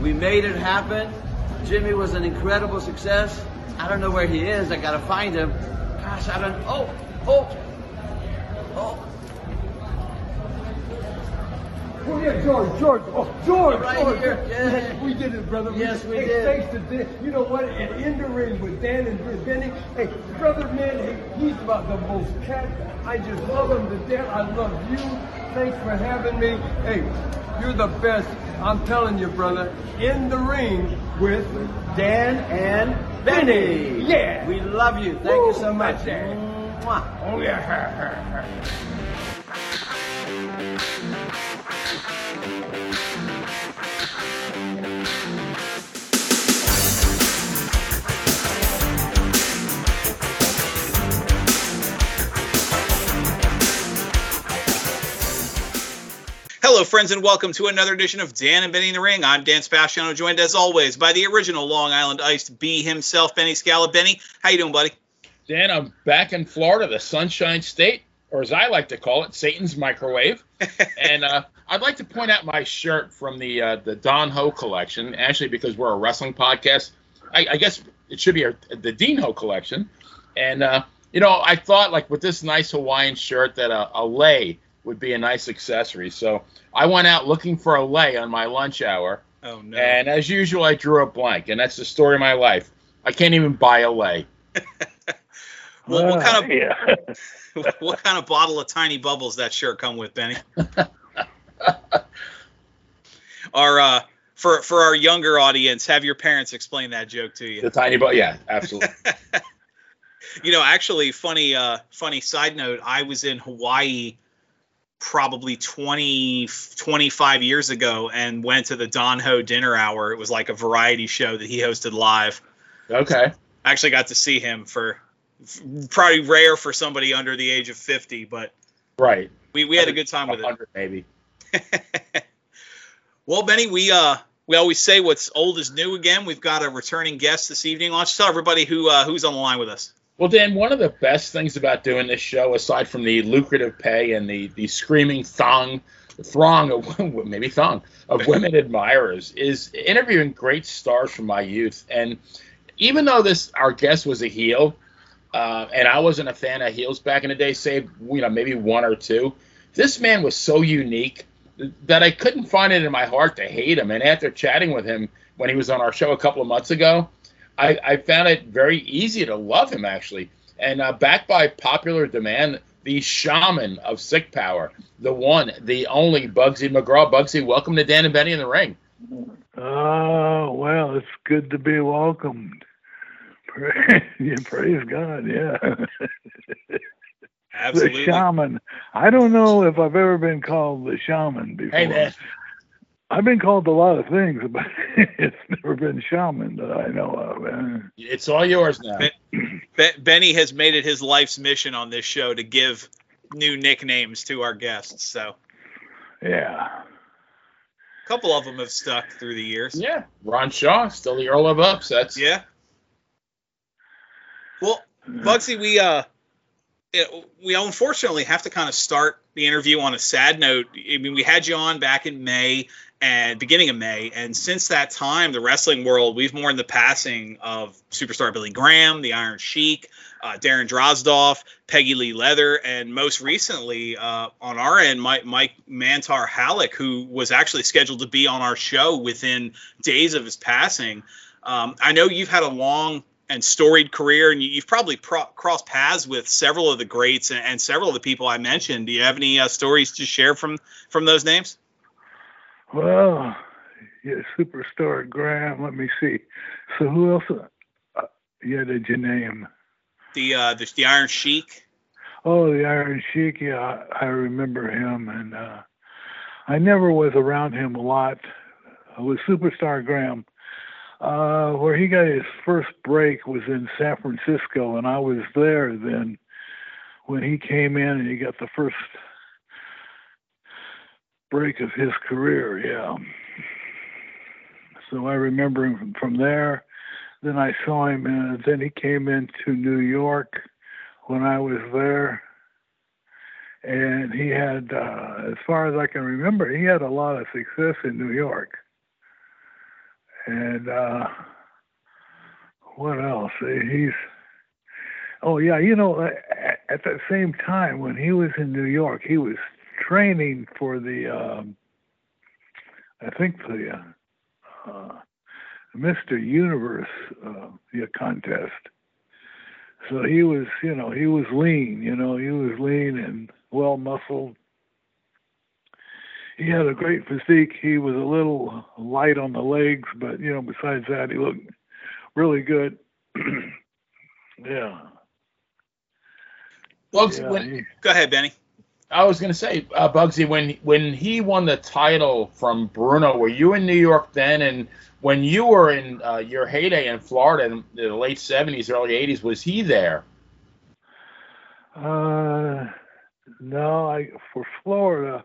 We made it happen. Jimmy was an incredible success. I don't know where he is. I gotta find him. Gosh, I don't. Oh, oh, oh. Oh yeah, George, George, oh George, Right George. here, yeah. We did it, brother. Yes, we hey, did. Thanks to Dan. You know what? And in the ring with Dan and Benny. Hey, brother, man, hey, he's about the most cat. I just love him to death. I love you. Thanks for having me. Hey, you're the best. I'm telling you, brother. In the ring with Dan and Benny. Yeah. We love you. Thank you so much. Mwah. Oh yeah. Hello, friends, and welcome to another edition of Dan and Benny in the Ring. I'm Dan Sebastiano, joined as always by the original Long Island Iced B himself, Benny Scala. Benny, how you doing, buddy? Dan, I'm back in Florida, the Sunshine State, or as I like to call it, Satan's microwave. and uh, I'd like to point out my shirt from the uh, the Don Ho collection. Actually, because we're a wrestling podcast, I, I guess it should be a, the Dean Ho collection. And uh, you know, I thought like with this nice Hawaiian shirt that a, a lei would be a nice accessory. So I went out looking for a lay on my lunch hour. Oh no! And as usual, I drew a blank, and that's the story of my life. I can't even buy a lay. well, what kind of Yeah. what kind of bottle of tiny bubbles that shirt come with, Benny? our uh, for for our younger audience, have your parents explain that joke to you. The tiny, but yeah, absolutely. you know, actually, funny, uh, funny side note. I was in Hawaii probably 20, 25 years ago and went to the Don Ho dinner hour. It was like a variety show that he hosted live. okay. I actually got to see him for probably rare for somebody under the age of 50, but Right. we, we had a good time with it. maybe. well, Benny, we uh we always say what's old is new again. We've got a returning guest this evening. Why don't you tell everybody who uh, who's on the line with us? Well, Dan, one of the best things about doing this show, aside from the lucrative pay and the the screaming thong throng of maybe thong of women admirers, is interviewing great stars from my youth. And even though this our guest was a heel, uh, and I wasn't a fan of heels back in the day, save you know maybe one or two, this man was so unique that I couldn't find it in my heart to hate him. And after chatting with him when he was on our show a couple of months ago, I, I found it very easy to love him actually. And uh, backed by popular demand, the shaman of sick power, the one, the only Buggsy McGraw. Buggsy, welcome to Dan and Benny in the Ring. Oh, well, it's good to be welcomed. Praise, yeah, praise God, yeah. Absolutely. The shaman. I don't know if I've ever been called the shaman before. Hey man, I've been called a lot of things, but it's never been shaman that I know of. It's all yours now. Be- Benny has made it his life's mission on this show to give new nicknames to our guests. So yeah. a couple of them have stuck through the years. Yeah, Ron Shaw, still the Earl of Upsets. Yeah. Well, Buggsy, we uh, we unfortunately have to kind of start the interview on a sad note. I mean, we had you on back in May and beginning of May, and since that time, the wrestling world we've mourned the passing of superstar Billy Graham, the Iron Sheik, uh, Darren Drozdov, Peggy Lee Leather, and most recently uh, on our end, Mike, Mike Mantaur Halac, who was actually scheduled to be on our show within days of his passing. Um, I know you've had a long and storied career, and you, you've probably pro- crossed paths with several of the greats and, and several of the people I mentioned. Do you have any uh, stories to share from from those names? Well, yeah, superstar Graham. Let me see. So who else? Uh, yeah, did you name? The uh, the, the Iron Sheik. Oh, the Iron Sheik. Yeah, I, I remember him, and uh, I never was around him a lot. With Superstar Graham, uh, where he got his first break was in San Francisco, and I was there then when he came in and he got the first break of his career. Yeah. So I remember him from, from there. Then I saw him, and then he came into New York when I was there. And he had, uh, as far as I can remember, he had a lot of success in New York. And uh, what else? He's oh yeah, you know, at, at same time when he was in New York, he was training for the um, I think the uh, uh, Mr. Universe uh, contest. So he was, you know, he was lean. You know, he was lean and well muscled. He had a great physique. He was a little light on the legs, but you know, besides that, he looked really good. yeah. Well, yeah, when, he, go ahead, Benny. I was going to say, uh, Buggsy, when when he won the title from Bruno, were you in New York then? And when you were in uh, your heyday in Florida in the late '70s, early '80s, was he there? Uh, no, I for Florida,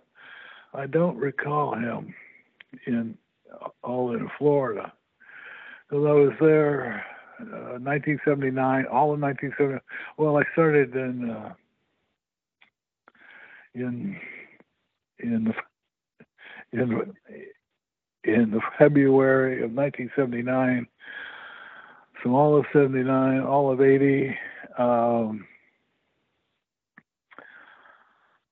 I don't recall him in all in Florida because I was there uh, 1979, all of 1979. Well, I started in. Uh, in in in in February of 1979, So all of 79, all of 80, um,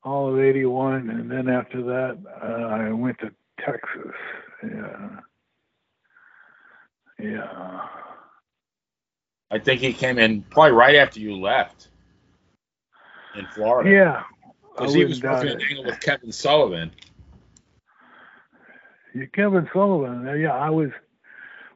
all of 81, and then after that, uh, I went to Texas. Yeah. Yeah. I think he came in probably right after you left in Florida. Yeah, because he was working an angle with Kevin Sullivan. Yeah, Kevin Sullivan. Yeah, I was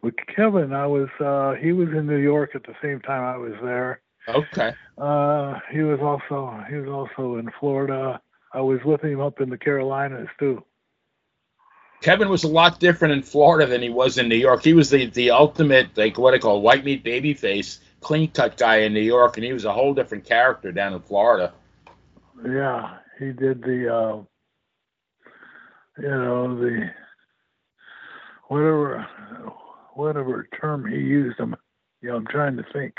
with Kevin. I was. uh He was in New York at the same time I was there. Okay. Uh, he was also he was also in Florida. I was with him up in the Carolinas too. Kevin was a lot different in Florida than he was in New York. He was the the ultimate like what I call white meat baby face, clean cut guy in New York, and he was a whole different character down in Florida. Yeah, he did the, uh, you know, the whatever whatever term he used. I'm, you know, I'm trying to think,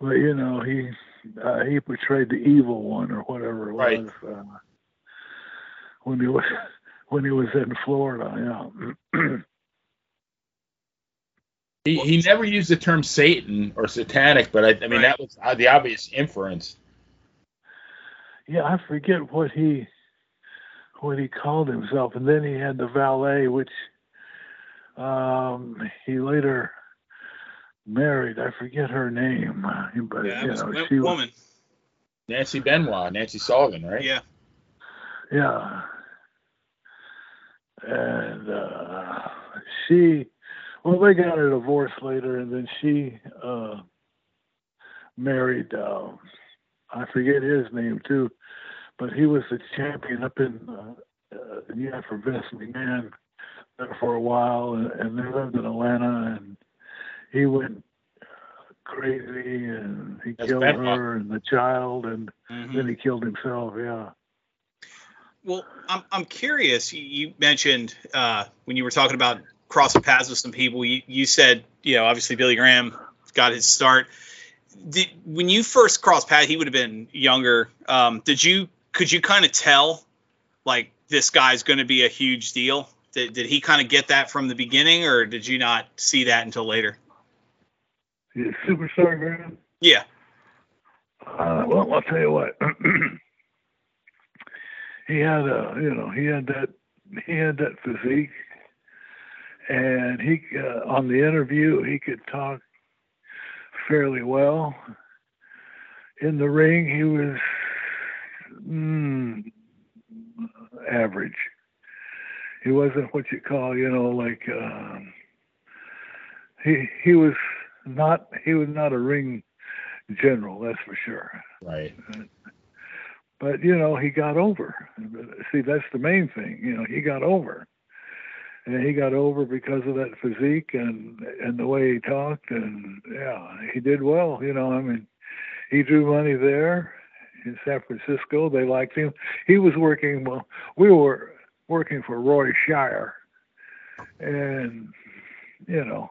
but you know, he uh, he portrayed the evil one or whatever it right. was uh, when he was when he was in Florida. Yeah. he, he never used the term Satan or satanic, but I, I mean right. that was uh, the obvious inference yeah, I forget what he what he called himself, and then he had the valet, which um, he later married. I forget her name, but yeah, you know, she woman. Was, Nancy Benoit, Nancy Sullivan, right? Yeah. Yeah. And uh, she, well, they got a divorce later, and then she uh, married. Uh, I forget his name too, but he was the champion up in uh, uh, yeah for Vince McMahon there for a while, and, and they lived in Atlanta, and he went crazy, and he That's killed her and the child, and mm-hmm. then he killed himself. Yeah. Well, I'm I'm curious. You mentioned uh, when you were talking about crossing paths with some people. You, you said you know obviously Billy Graham got his start did when you first crossed Pat, he would have been younger. Um, did you could you kind of tell like this guy's going to be a huge deal? Did, did he kind of get that from the beginning, or did you not see that until later? Yeah, superstar Graham. Yeah. Uh, well, I'll tell you what. he had a, you know, he had that, he had that physique, and he uh, on the interview he could talk fairly well. In the ring, he was mm, average. He wasn't what you call, you know, like uh, he he was not he was not a ring general, that's for sure. Right. But you know, he got over. See, that's the main thing. You know, he got over and he got over because of that physique and and the way he talked and yeah he did well you know i mean he drew money there in san francisco they liked him he was working well we were working for roy shire and you know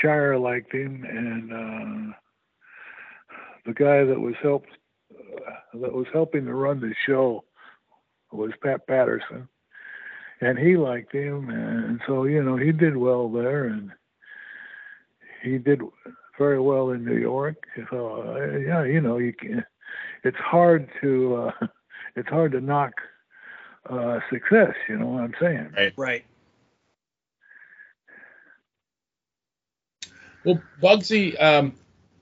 shire liked him and uh the guy that was helped uh, that was helping to run the show was pat patterson and he liked him, and so you know he did well there, and he did very well in New York. So uh, yeah, you know, you can. It's hard to uh, it's hard to knock uh, success. You know what I'm saying? Right. Right. Well, Buggsy, um,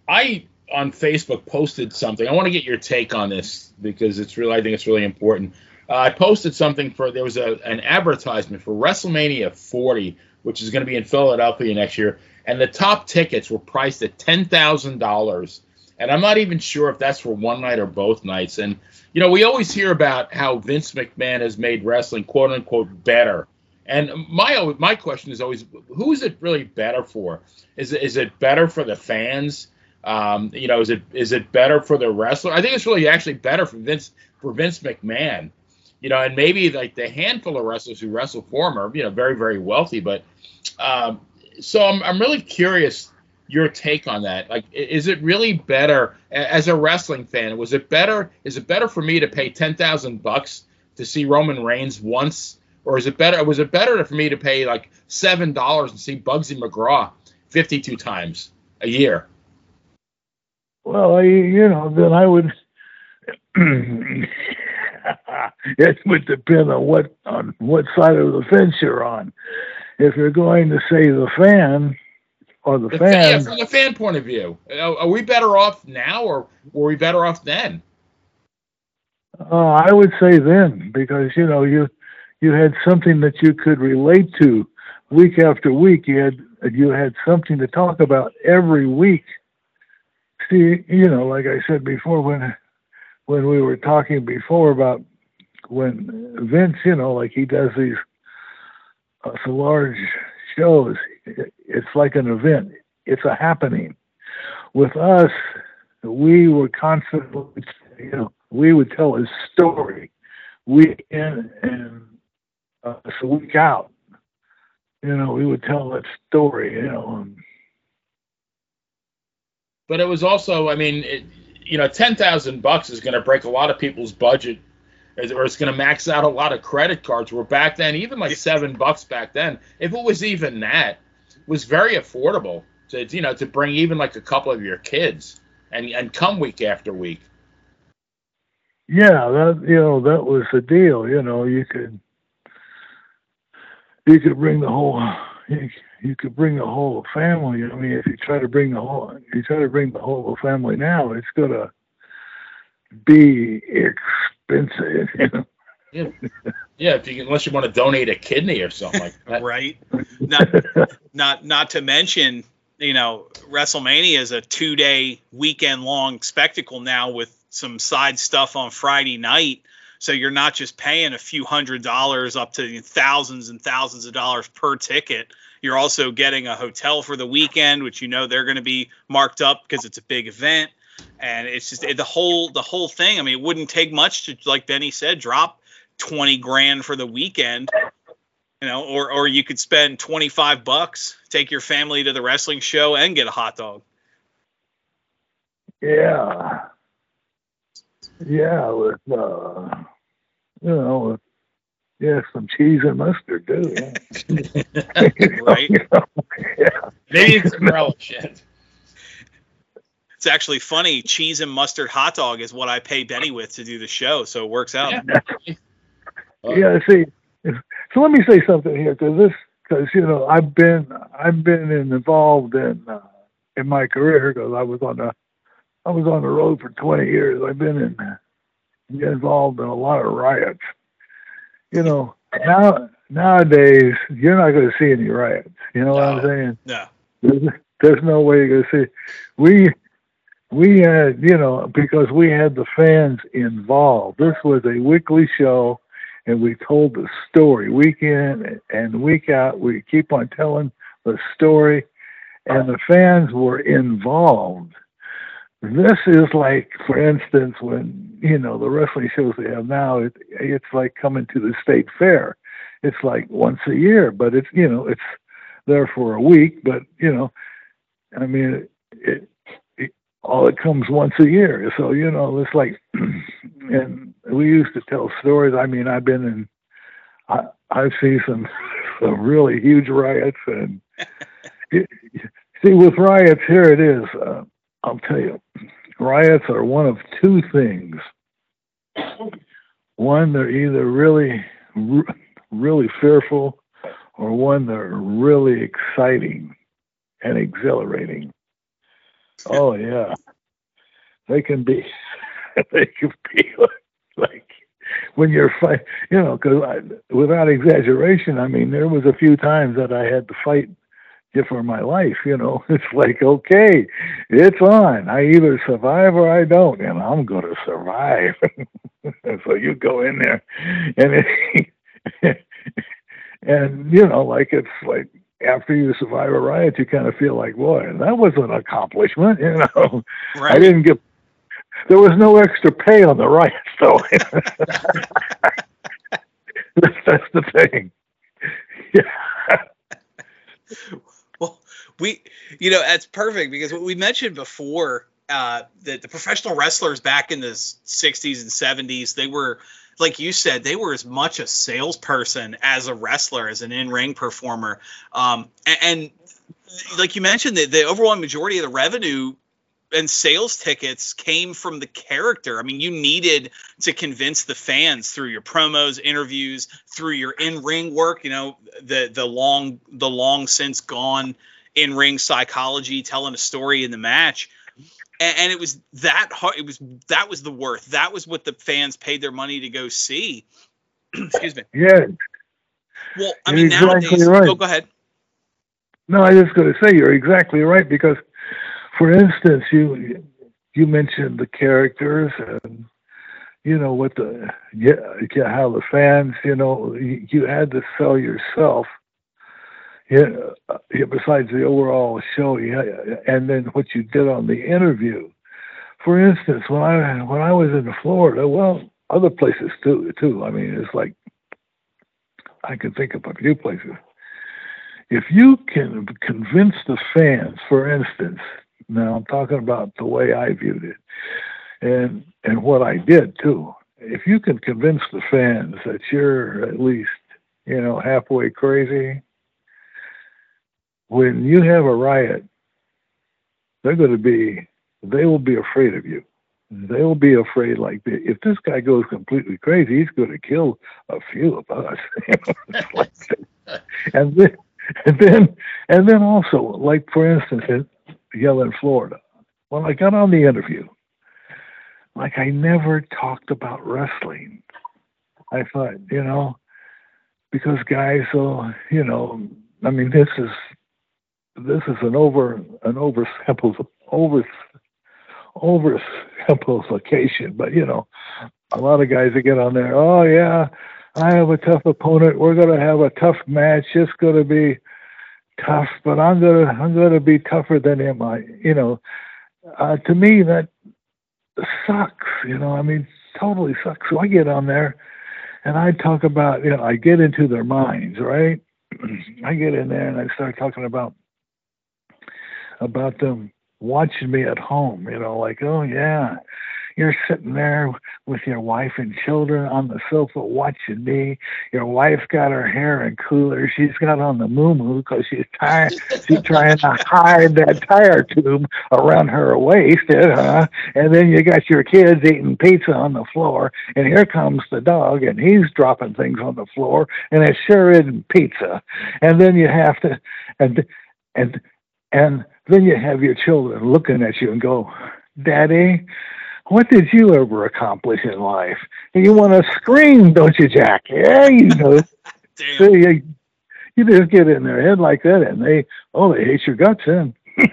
I on Facebook posted something. I want to get your take on this because it's really, I think it's really important. Uh, I posted something for there was a, an advertisement for WrestleMania 40, which is going to be in Philadelphia next year, and the top tickets were priced at ten thousand dollars. And I'm not even sure if that's for one night or both nights. And you know, we always hear about how Vince McMahon has made wrestling quote unquote better. And my my question is always, who is it really better for? Is it, is it better for the fans? Um, you know, is it is it better for the wrestler? I think it's really actually better for Vince for Vince McMahon. You know, and maybe like the handful of wrestlers who wrestle for him are you know very very wealthy. But um, so I'm I'm really curious your take on that. Like, is it really better as a wrestling fan? Was it better? Is it better for me to pay ten thousand bucks to see Roman Reigns once, or is it better? Was it better for me to pay like seven dollars and see Buggsy McGraw fifty-two times a year? Well, I, you know, then I would. it would depend on what on what side of the fence you're on. If you're going to say the fan or the, The fan, fan, from the fan point of view, are are we better off now, or were we better off then? uh, I would say then because you know you you had something that you could relate to week after week. You had you had something to talk about every week. See, you know, like I said before, when when we were talking before about when Vince, you know, like he does these uh, so large shows, it's like an event. It's a happening. With us, we were constantly, you know, we would tell a story week in and uh, a week out. You know, we would tell that story. You know, and But it was also, I mean, it, you know, ten thousand bucks is going to break a lot of people's budget, or it's going to max out a lot of credit cards. Where back then, even like seven bucks back then, if it was even that, was very affordable to you know to bring even like a couple of your kids and and come week after week. yeah, that you know that was the deal. You know, you could you could bring the whole you, you could bring the whole family. I mean, if you try to bring the whole you try to bring the whole family now, it's gonna be expensive. You know? Yeah, yeah. If you unless you want to donate a kidney or something like that. right? Not not not to mention, you know, WrestleMania is a two day weekend long spectacle now with some side stuff on Friday night. So you're not just paying a few hundred dollars up to thousands and thousands of dollars per ticket. You're also getting a hotel for the weekend, which you know they're going to be marked up because it's a big event. And it's just the whole the whole thing. I mean, it wouldn't take much to, like Benny said, drop twenty grand for the weekend you know, or or you could spend twenty five bucks, take your family to the wrestling show, and get a hot dog. Yeah. Yeah, with uh you know, with yeah, some cheese and mustard too. Yeah. Right. You know, yeah. Maybe some relish. Shit. It's actually funny. Cheese and mustard hot dog is what I pay Benny with to do the show, so it works out. Yeah. Yeah, see, if- so let me say something here, because this, because you know, I've been, I've been involved in, uh, in my career, because I was on the, I was on the road for 20 years. I've been in, involved in a lot of riots. You know, now nowadays you're not going to see any riots. You know what I'm saying? No. There's, there's no way you're going to see. We we had you know because we had the fans involved. This was a weekly show, and we told the story week in and week out. We keep on telling the story, and the fans were involved. This is like, for instance, when you know the wrestling shows they have now. It, it's like coming to the state fair. It's like once a year, but it's you know it's there for a week. But you know, I mean, it, it all it comes once a year. So you know, it's like, and we used to tell stories. I mean, I've been in, I I've seen some some really huge riots, and it, see with riots here it is. Uh, I'll tell you, riots are one of two things. One, they're either really, really fearful, or one they're really exciting and exhilarating. Oh yeah, they can be. They can be like when you're fight. You know, because without exaggeration, I mean, there was a few times that I had to fight for my life. You know, it's like okay, it's on. I either survive or I don't, and I'm going to survive. so you go in there, and it, and you know, like it's like after you survive a riot, you kind of feel like, boy, that was an accomplishment. You know, right. I didn't get. There was no extra pay on the riots, though. that's, that's the thing. Yeah. We, you know, that's perfect because what we mentioned before uh, that the professional wrestlers back in the 60s and 70s, they were like you said, they were as much a salesperson as a wrestler, as an in-ring performer. Um, and, and, like you mentioned, the, the overwhelming majority of the revenue and sales tickets came from the character. I mean, you needed to convince the fans through your promos, interviews, through your in-ring work. You know, the the long the long since gone in-ring psychology, telling a story in the match and, and, it was that hard. It was that was the worth. That was what the fans paid their money to go see. Excuse me. Yeah. Well, I mean, exactly nowadays. Right. Oh, go ahead. No, I just going to say you're exactly right because, for instance, you you mentioned the characters and you know what the yeah, how the fans you know you, you had to sell yourself yeah, besides the overall show, yeah, and then what you did on the interview. For instance, when I when I was in Florida, well, other places too, too. I mean, it's like I can think of a few places. If you can convince the fans, for instance, now I'm talking about the way I viewed it, and and what I did too. If you can convince the fans that you're at least, you know, halfway crazy, when you have a riot, they're going to be, they will be afraid of you. Mm-hmm. They will be afraid, like, if this guy goes completely crazy, he's going to kill a few of us. and then, and then, and then also, like for instance, in Yell in Florida, when I got on the interview, like I never talked about wrestling. I thought, you know, because guys will, you know, I mean, this is this is an over an oversimple over oversimplification, but you know, a lot of guys that get on there, oh yeah, I have a tough opponent. We're gonna have a tough match. It's gonna be tough, but I'm gonna I'm gonna be tougher than him. I you know, uh, to me that sucks. You know, I mean, totally sucks. So I get on there, and I talk about you know I get into their minds, right? I get in there and I start talking about about them watching me at home, you know, like, oh yeah, you're sitting there with your wife and children on the sofa watching me. Your wife's got her hair in cooler. She's got on the moo because she's tired. She's trying to hide that tire tube around her waist, huh? And then you got your kids eating pizza on the floor, and here comes the dog, and he's dropping things on the floor, and it sure isn't pizza. And then you have to, and and and then you have your children looking at you and go, Daddy, what did you ever accomplish in life? And you want to scream, don't you, Jack? Yeah, you know. so you, you just get in their head like that, and they, oh, they hate your guts in.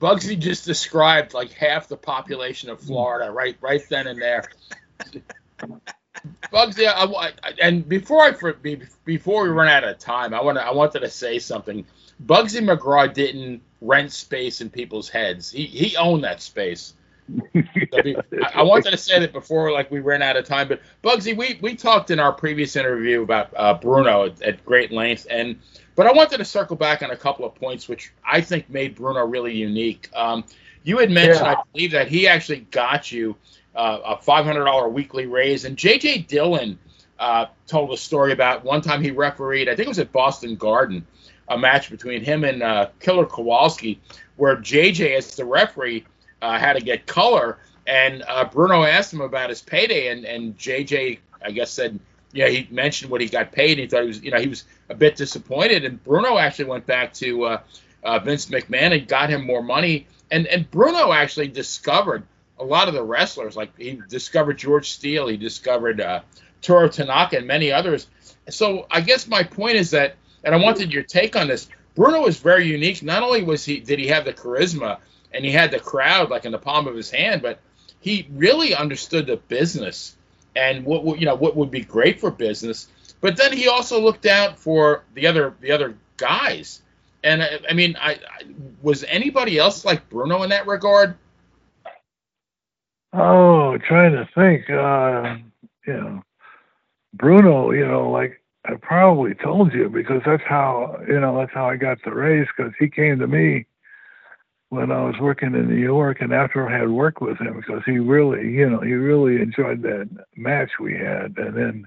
Buggsy just described like half the population of Florida right, right then and there. Buggsy, I, I, and before I before we run out of time, I want I wanted to say something. Buggsy McGraw didn't rent space in people's heads. He he owned that space. I, I wanted to say that before, like we ran out of time. But Buggsy, we we talked in our previous interview about uh, Bruno at, at, great length, and but I wanted to circle back on a couple of points which I think made Bruno really unique. Um, you had mentioned, yeah. I believe, that he actually got you uh, a $500 weekly raise, and J.J. Dillon uh, told a story about one time he refereed, I think it was at Boston Garden, a match between him and uh, Killer Kowalski, where JJ, as the referee, uh, had to get color, and uh, Bruno asked him about his payday, and, and JJ, I guess, said, yeah, he mentioned what he got paid. And he thought he was, you know, he was a bit disappointed, and Bruno actually went back to uh, Vince McMahon and got him more money, and and Bruno actually discovered a lot of the wrestlers, like he discovered George Steele, he discovered uh, Toru Tanaka, and many others. So I guess my point is that, and I wanted your take on this. Bruno was very unique. Not only was he did he have the charisma and he had the crowd like in the palm of his hand, but he really understood the business and what you know what would be great for business. But then he also looked out for the other the other guys. And I, I mean, I, I was anybody else like Bruno in that regard? Oh, trying to think. Uh, you know, Bruno. You know, like I probably told you because that's how you know that's how I got the raise because he came to me when I was working in New York and after I had worked with him because he really you know he really enjoyed that match we had and then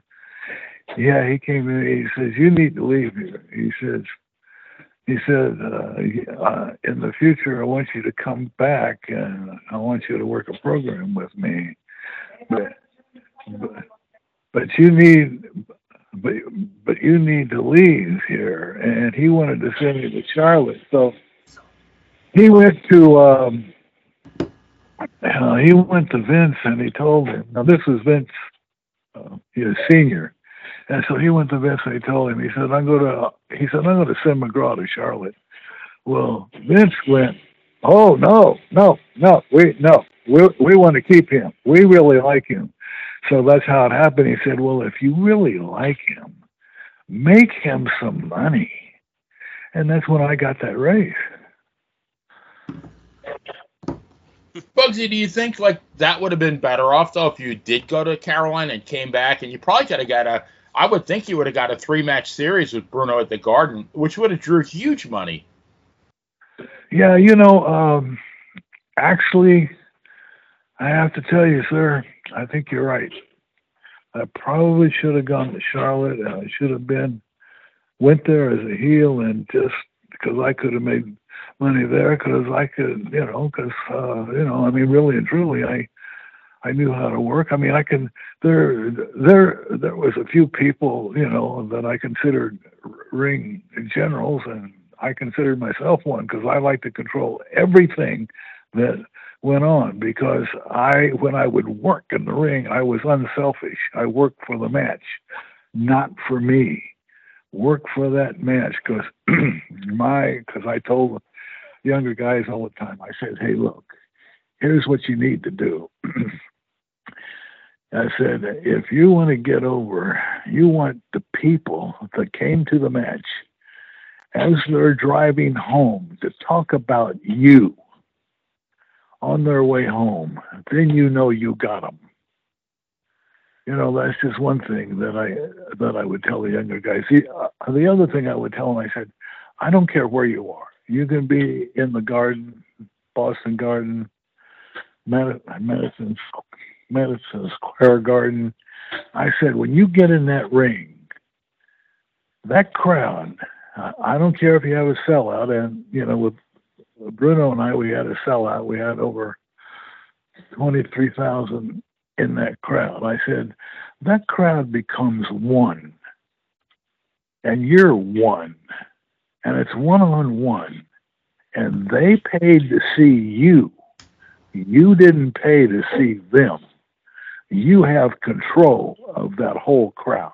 yeah he came to me he says you need to leave here he says he said uh, uh, in the future I want you to come back and I want you to work a program with me but but, but you need but but you need to leave here. And he wanted to send me to Charlotte, so he went to um, uh, he went to Vince and he told him. Now this was Vince, uh, he was senior, and so he went to Vince and he told him. He said, "I'm going to." He said, "I'm to send McGraw to Charlotte." Well, Vince went, "Oh no, no, no, we no, we we want to keep him. We really like him." So that's how it happened. He said, Well, if you really like him, make him some money. And that's when I got that raise. Buggsy, do you think like that would have been better off though if you did go to Carolina and came back and you probably could have got a I would think you would have got a three match series with Bruno at the Garden, which would have drew huge money. Yeah, you know, um, actually, I have to tell you, sir, I think you're right. I probably should have gone to Charlotte. And I should have been went there as a heel and just because I could have made money there because I could, you know, because uh, you know, I mean, really and truly, I I knew how to work. I mean, I can there there there was a few people, you know, that I considered ring generals, and I considered myself one because I like to control everything that went on because I, when I would work in the ring, I was unselfish. I worked for the match, not for me. Work for that match because my, because I told younger guys all the time, I said, hey, look, here's what you need to do. I said, if you want to get over, you want the people that came to the match as they're driving home to talk about you on their way home, then you know you got them. You know, that's just one thing that I that I would tell the younger guys. The, uh, the other thing I would tell them, I said, I don't care where you are. You can be in the garden, Boston Garden, Madison, Madison Square Garden. I said, when you get in that ring, that crowd, I don't care if you have a sellout, and you know, with Bruno and I, we had a sellout. We had over 23,000 in that crowd. I said, that crowd becomes one, and you're one, and it's one on one, and they paid to see you. You didn't pay to see them. You have control of that whole crowd.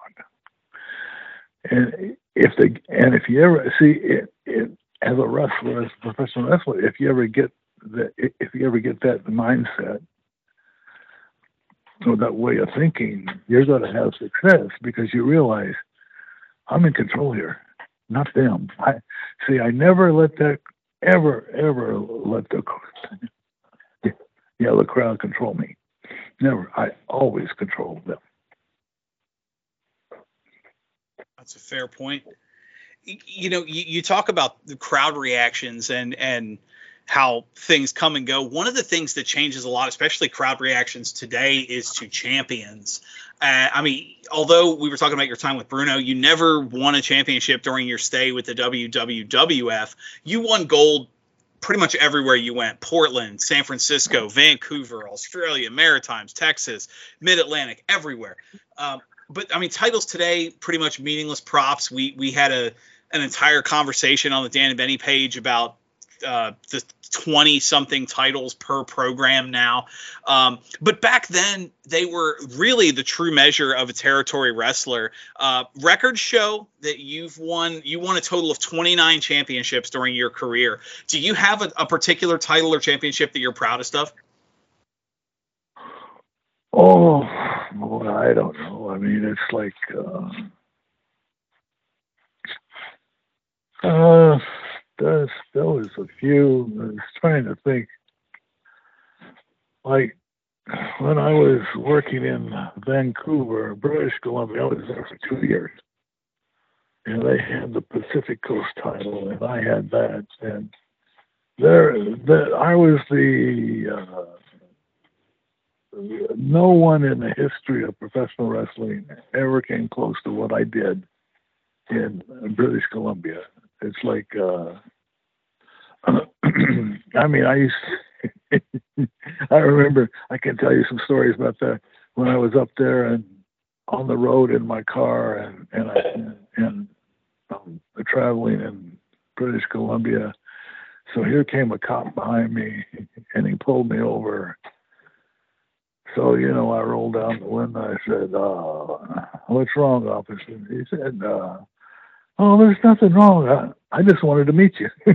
And if the and if you ever see it, it as a wrestler, as a professional wrestler, if you ever get that, if you ever get that mindset or that way of thinking, you're going to have success because you realize I'm in control here, not them. I see. I never let that ever, ever let the yeah the crowd control me. Never. I always control them. That's a fair point you know, you, you, talk about the crowd reactions and and how things come and go. One of the things that changes a lot, especially crowd reactions today, is to champions. Uh, I mean, although we were talking about your time with Bruno, you never won a championship during your stay with the WWF. You won gold pretty much everywhere you went Portland, San Francisco, Vancouver, Australia, Maritimes, Texas, Mid Atlantic, everywhere. Um, but I mean, titles today pretty much meaningless props. We we had a an entire conversation on the Dan and Benny page about uh, the 20 something titles per program now. Um, but back then, they were really the true measure of a territory wrestler. Uh, records show that you've won, you won a total of 29 championships during your career. Do you have a, a particular title or championship that you're proudest of? Oh, I don't know. I mean, it's like, uh, uh, there's, there was a few. I was trying to think. Like when I was working in Vancouver, British Columbia, I was there for two years, and they had the Pacific Coast title, and I had that, and there, that I was the. Uh, no one in the history of professional wrestling ever came close to what I did in British Columbia. It's like, uh, I mean, I used, To, I remember, I can tell you some stories about that when I was up there and on the road in my car and, and I, and um, traveling in British Columbia. So here came a cop behind me and he pulled me over so, you know, I rolled down the window. I said, uh, what's wrong, officer? He said, uh, oh, there's nothing wrong. I, I just wanted to meet you.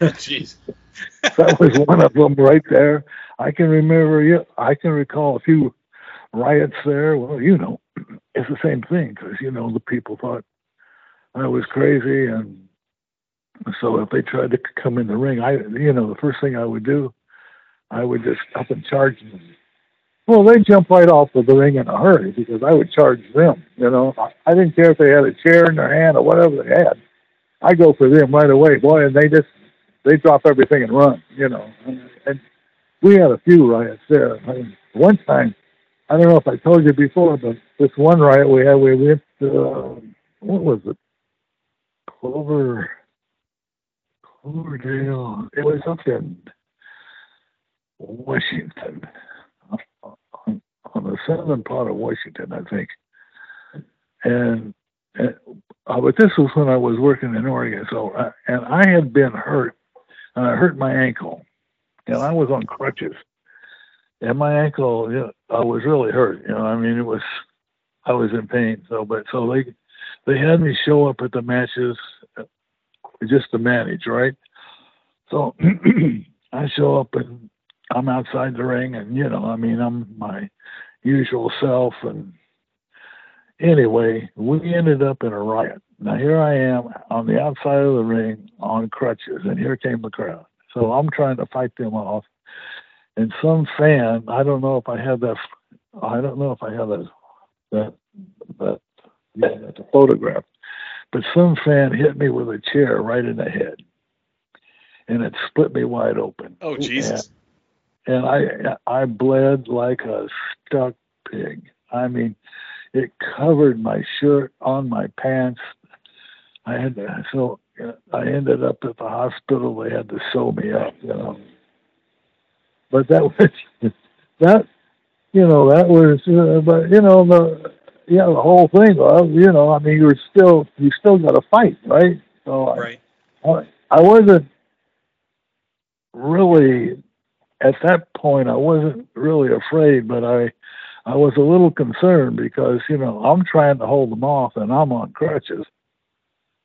Jeez. that was one of them right there. I can remember, yeah, I can recall a few riots there. Well, you know, it's the same thing because, you know, the people thought I was crazy. And so if they tried to come in the ring, I, you know, the first thing I would do I would just up and charge them. Well, they jump right off of the ring in a hurry because I would charge them. You know, I didn't care if they had a chair in their hand or whatever they had. I go for them right away, boy, and they just they drop everything and run. You know, and, and we had a few riots there. I mean, one time, I don't know if I told you before, but this one riot we had, we went to uh, what was it? Clover, Cloverdale. It was up in Washington, on, on the southern part of Washington, I think. And, and uh, but this was when I was working in Oregon. So, uh, and I had been hurt, and I hurt my ankle, and I was on crutches, and my ankle, you know, I was really hurt. You know, I mean, it was, I was in pain. So, but so they, they had me show up at the matches, uh, just to manage, right? So I show up and I'm outside the ring, and you know, I mean, I'm my usual self. And anyway, we ended up in a riot. Now here I am on the outside of the ring on crutches, and here came the crowd. So I'm trying to fight them off, and some fan, I don't know if I have that, I don't know if I have that, that, that, yeah, that's a photograph, but some fan hit me with a chair right in the head, and it split me wide open. Oh Jesus! And I I bled like a stuck pig. I mean, it covered my shirt on my pants. I had to, so I ended up at the hospital. They had to sew me up, you know. But that was that, you know, that was. Uh, but you know the yeah the whole thing was you know I mean you were still you still got to fight right. So right. I, I I wasn't really at that point, I wasn't really afraid, but I, I was a little concerned because you know I'm trying to hold them off and I'm on crutches,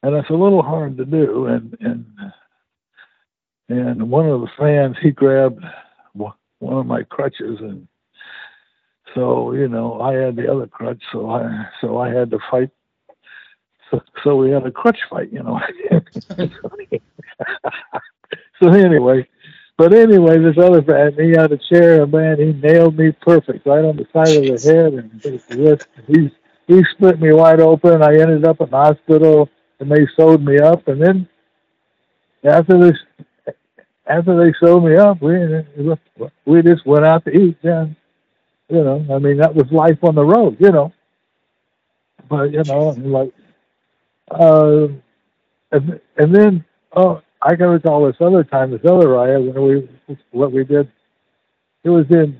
and it's a little hard to do. And and and one of the fans he grabbed one of my crutches and so you know I had the other crutch, so I so I had to fight. So, so we had a crutch fight, you know. so anyway, but anyway, this other man, he had a chair, and man, he nailed me perfect right on the side of the head, and he he split me wide open. And I ended up in the hospital, and they sewed me up. And then after this, after they sewed me up, we we just went out to eat. Then, you know, I mean, that was life on the road, you know. But you know, like, uh, and and then oh, I can recall this other time, this other riot when we what we did. It was in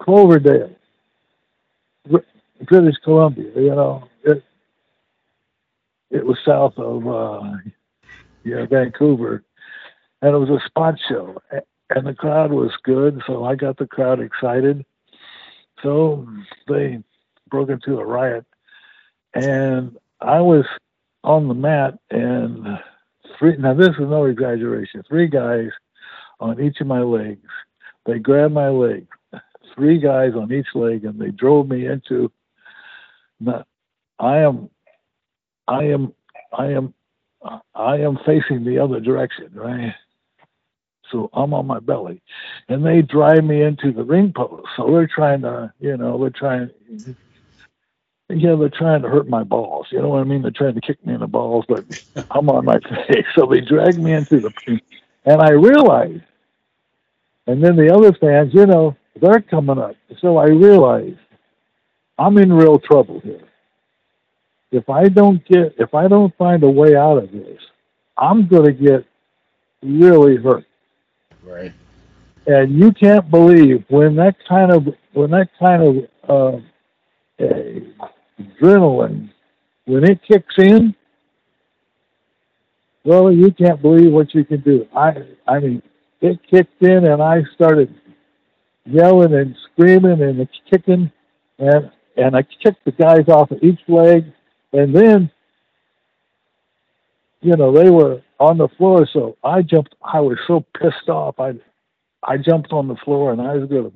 Cloverdale, British Columbia. You know, it it was south of uh, Vancouver, and it was a spot show, and the crowd was good, so I got the crowd excited. So they broke into a riot, and I was on the mat, and three. Now this is no exaggeration. Three guys on each of my legs. They grabbed my leg, three guys on each leg, and they drove me into. I am, I am, I am, I am facing the other direction, right? So I'm on my belly, and they drive me into the ring post. So they're trying to, you know, they're trying. Yeah, they're trying to hurt my balls. You know what I mean? They're trying to kick me in the balls, but I'm on my face. So they drag me into the, and I realized and then the other fans, you know, they're coming up. So I realize I'm in real trouble here. If I don't get, if I don't find a way out of this, I'm going to get really hurt. Right. And you can't believe when that kind of when that kind of uh, adrenaline when it kicks in. Well, you can't believe what you can do. I I mean, it kicked in and I started yelling and screaming and kicking and and I kicked the guys off of each leg and then you know they were on the floor so I jumped I was so pissed off I I jumped on the floor and I was gonna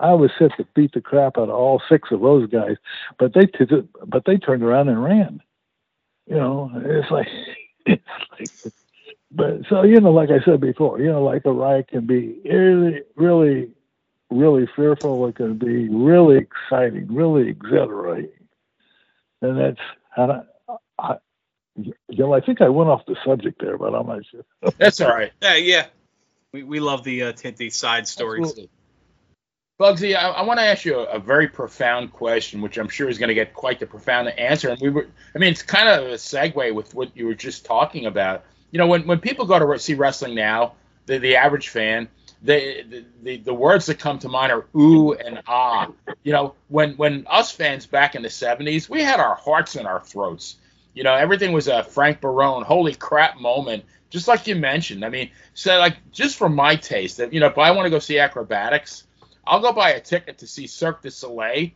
I was set to beat the crap out of all six of those guys but they t- but they turned around and ran you know it's like it's like but so you know, like I said before, you know, like a riot can be really, really, really fearful. It can be really exciting, really exhilarating, and that's and I, I, you know, I think I went off the subject there, but I'm not sure. That's all right. Yeah, yeah. We, we love the uh, the side stories. Absolutely. Buggsy, I, I want to ask you a, a, very profound question, which I'm sure is going to get quite the profound answer. And we were, I mean, it's kind of a segue with what you were just talking about you know, when, when people go to see wrestling now, the, the average fan, the, the, the words that come to mind are ooh and ah. You know, when when us fans back in the 70s, we had our hearts in our throats. You know, everything was a Frank Barone, holy crap moment, just like you mentioned. I mean, so like just for my taste, you know, if I want to go see acrobatics, I'll go buy a ticket to see Cirque du Soleil.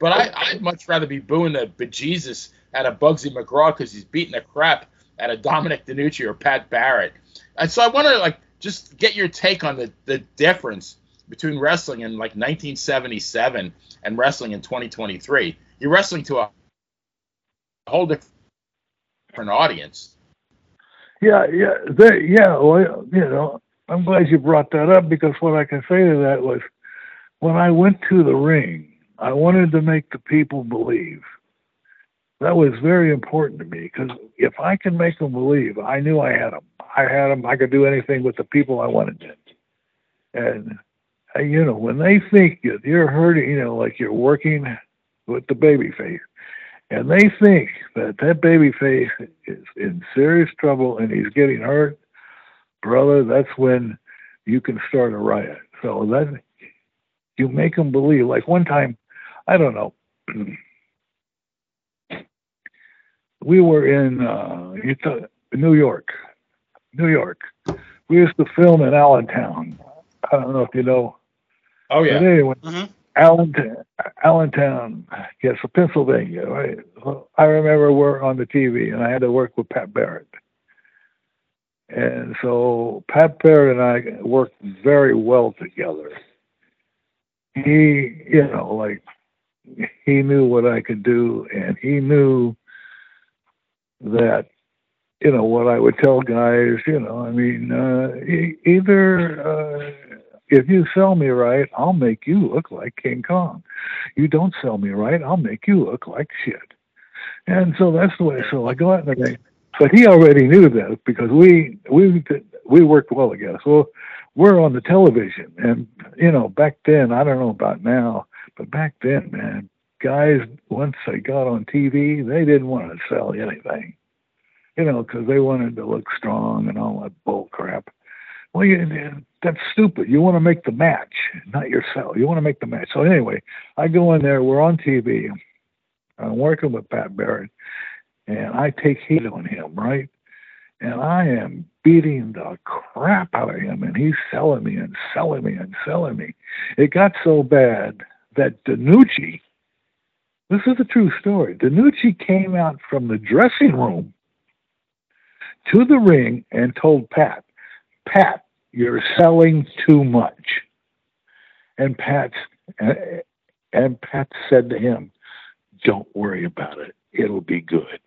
But I, I'd much rather be booing the bejesus out of Buggsy McGraw because he's beating the crap out of Dominic DeNucci or Pat Barrett. And so I want to like just get your take on the the difference between wrestling in like 1977 and wrestling in 2023. You're wrestling to a whole different audience. Yeah, yeah, they, yeah. Well, you know, I'm glad you brought that up because what I can say to that was, when I went to the ring, I wanted to make the people believe that was very important to me because if I can make them believe, I knew I had them. I had them. I could do anything with the people I wanted to. And uh, you know, when they think that you're hurting, you know, like you're working with the baby face, and they think that that baby face is in serious trouble and he's getting hurt, brother, that's when you can start a riot. So that you make them believe. Like one time, I don't know. we were in uh, New York, New York. We used to film in Allentown. I don't know if you know. Oh yeah. But anyway, mm-hmm. Allentown, Allentown, yes, Pennsylvania. Right. So I remember we're on the TV, and I had to work with Pat Barrett. And so Pat Barrett and I worked very well together. He, you know, like he knew what I could do, and he knew that you know what I would tell guys. You know, I mean, uh, either uh, if you sell me right, I'll make you look like King Kong. You don't sell me right, I'll make you look like shit. And so that's the way. So I go out and I, but he already knew that because we we we worked well together. So we're on the television, and you know, back then, I don't know about now, but back then, man, guys once they got on TV, they didn't want to sell anything, you know, because they wanted to look strong and all that bull crap. Well, you, that's stupid. You want to make the match, not yourself. You want to make the match. So anyway, I go in there. We're on TV. I'm working with Pat Barrett, and I take heat on him, right? And I am beating the crap out of him, and he's selling me and selling me and selling me. It got so bad that DeNucci, this is a true story, DeNucci came out from the dressing room to the ring and told Pat, Pat, you're selling too much. And Pat and Pat said to him, Don't worry about it. It'll be good.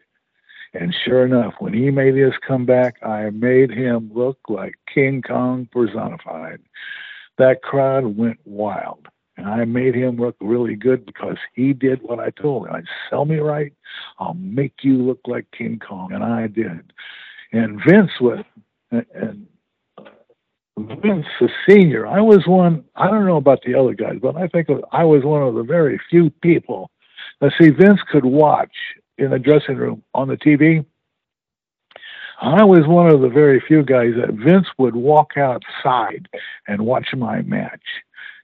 And sure enough, when he made his comeback, I made him look like King Kong personified. That crowd went wild. And I made him look really good because he did what I told him. I'd sell me right, I'll make you look like King Kong. And I did. And Vince was, and Vince, the senior, I was one, I don't know about the other guys, but I think I was one of the very few people that see Vince could watch in the dressing room on the TV. I was one of the very few guys that Vince would walk outside and watch my match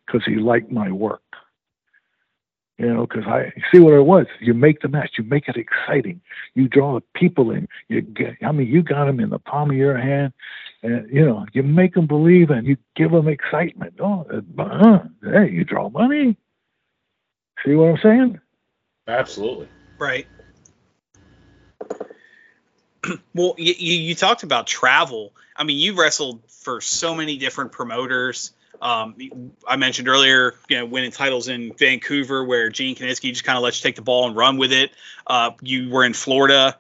because he liked my work. You know, because I see what it was. You make the match, you make it exciting. You draw the people in. You get, I mean, you got them in the palm of your hand, and you know, you make them believe and you give them excitement. Oh, uh, hey, you draw money. See what I'm saying? Absolutely. Right. well, you, you talked about travel. I mean, you wrestled for so many different promoters. Um, I mentioned earlier, you know, winning titles in Vancouver, where Gene Kiniski just kind of lets you take the ball and run with it. Uh, you were in Florida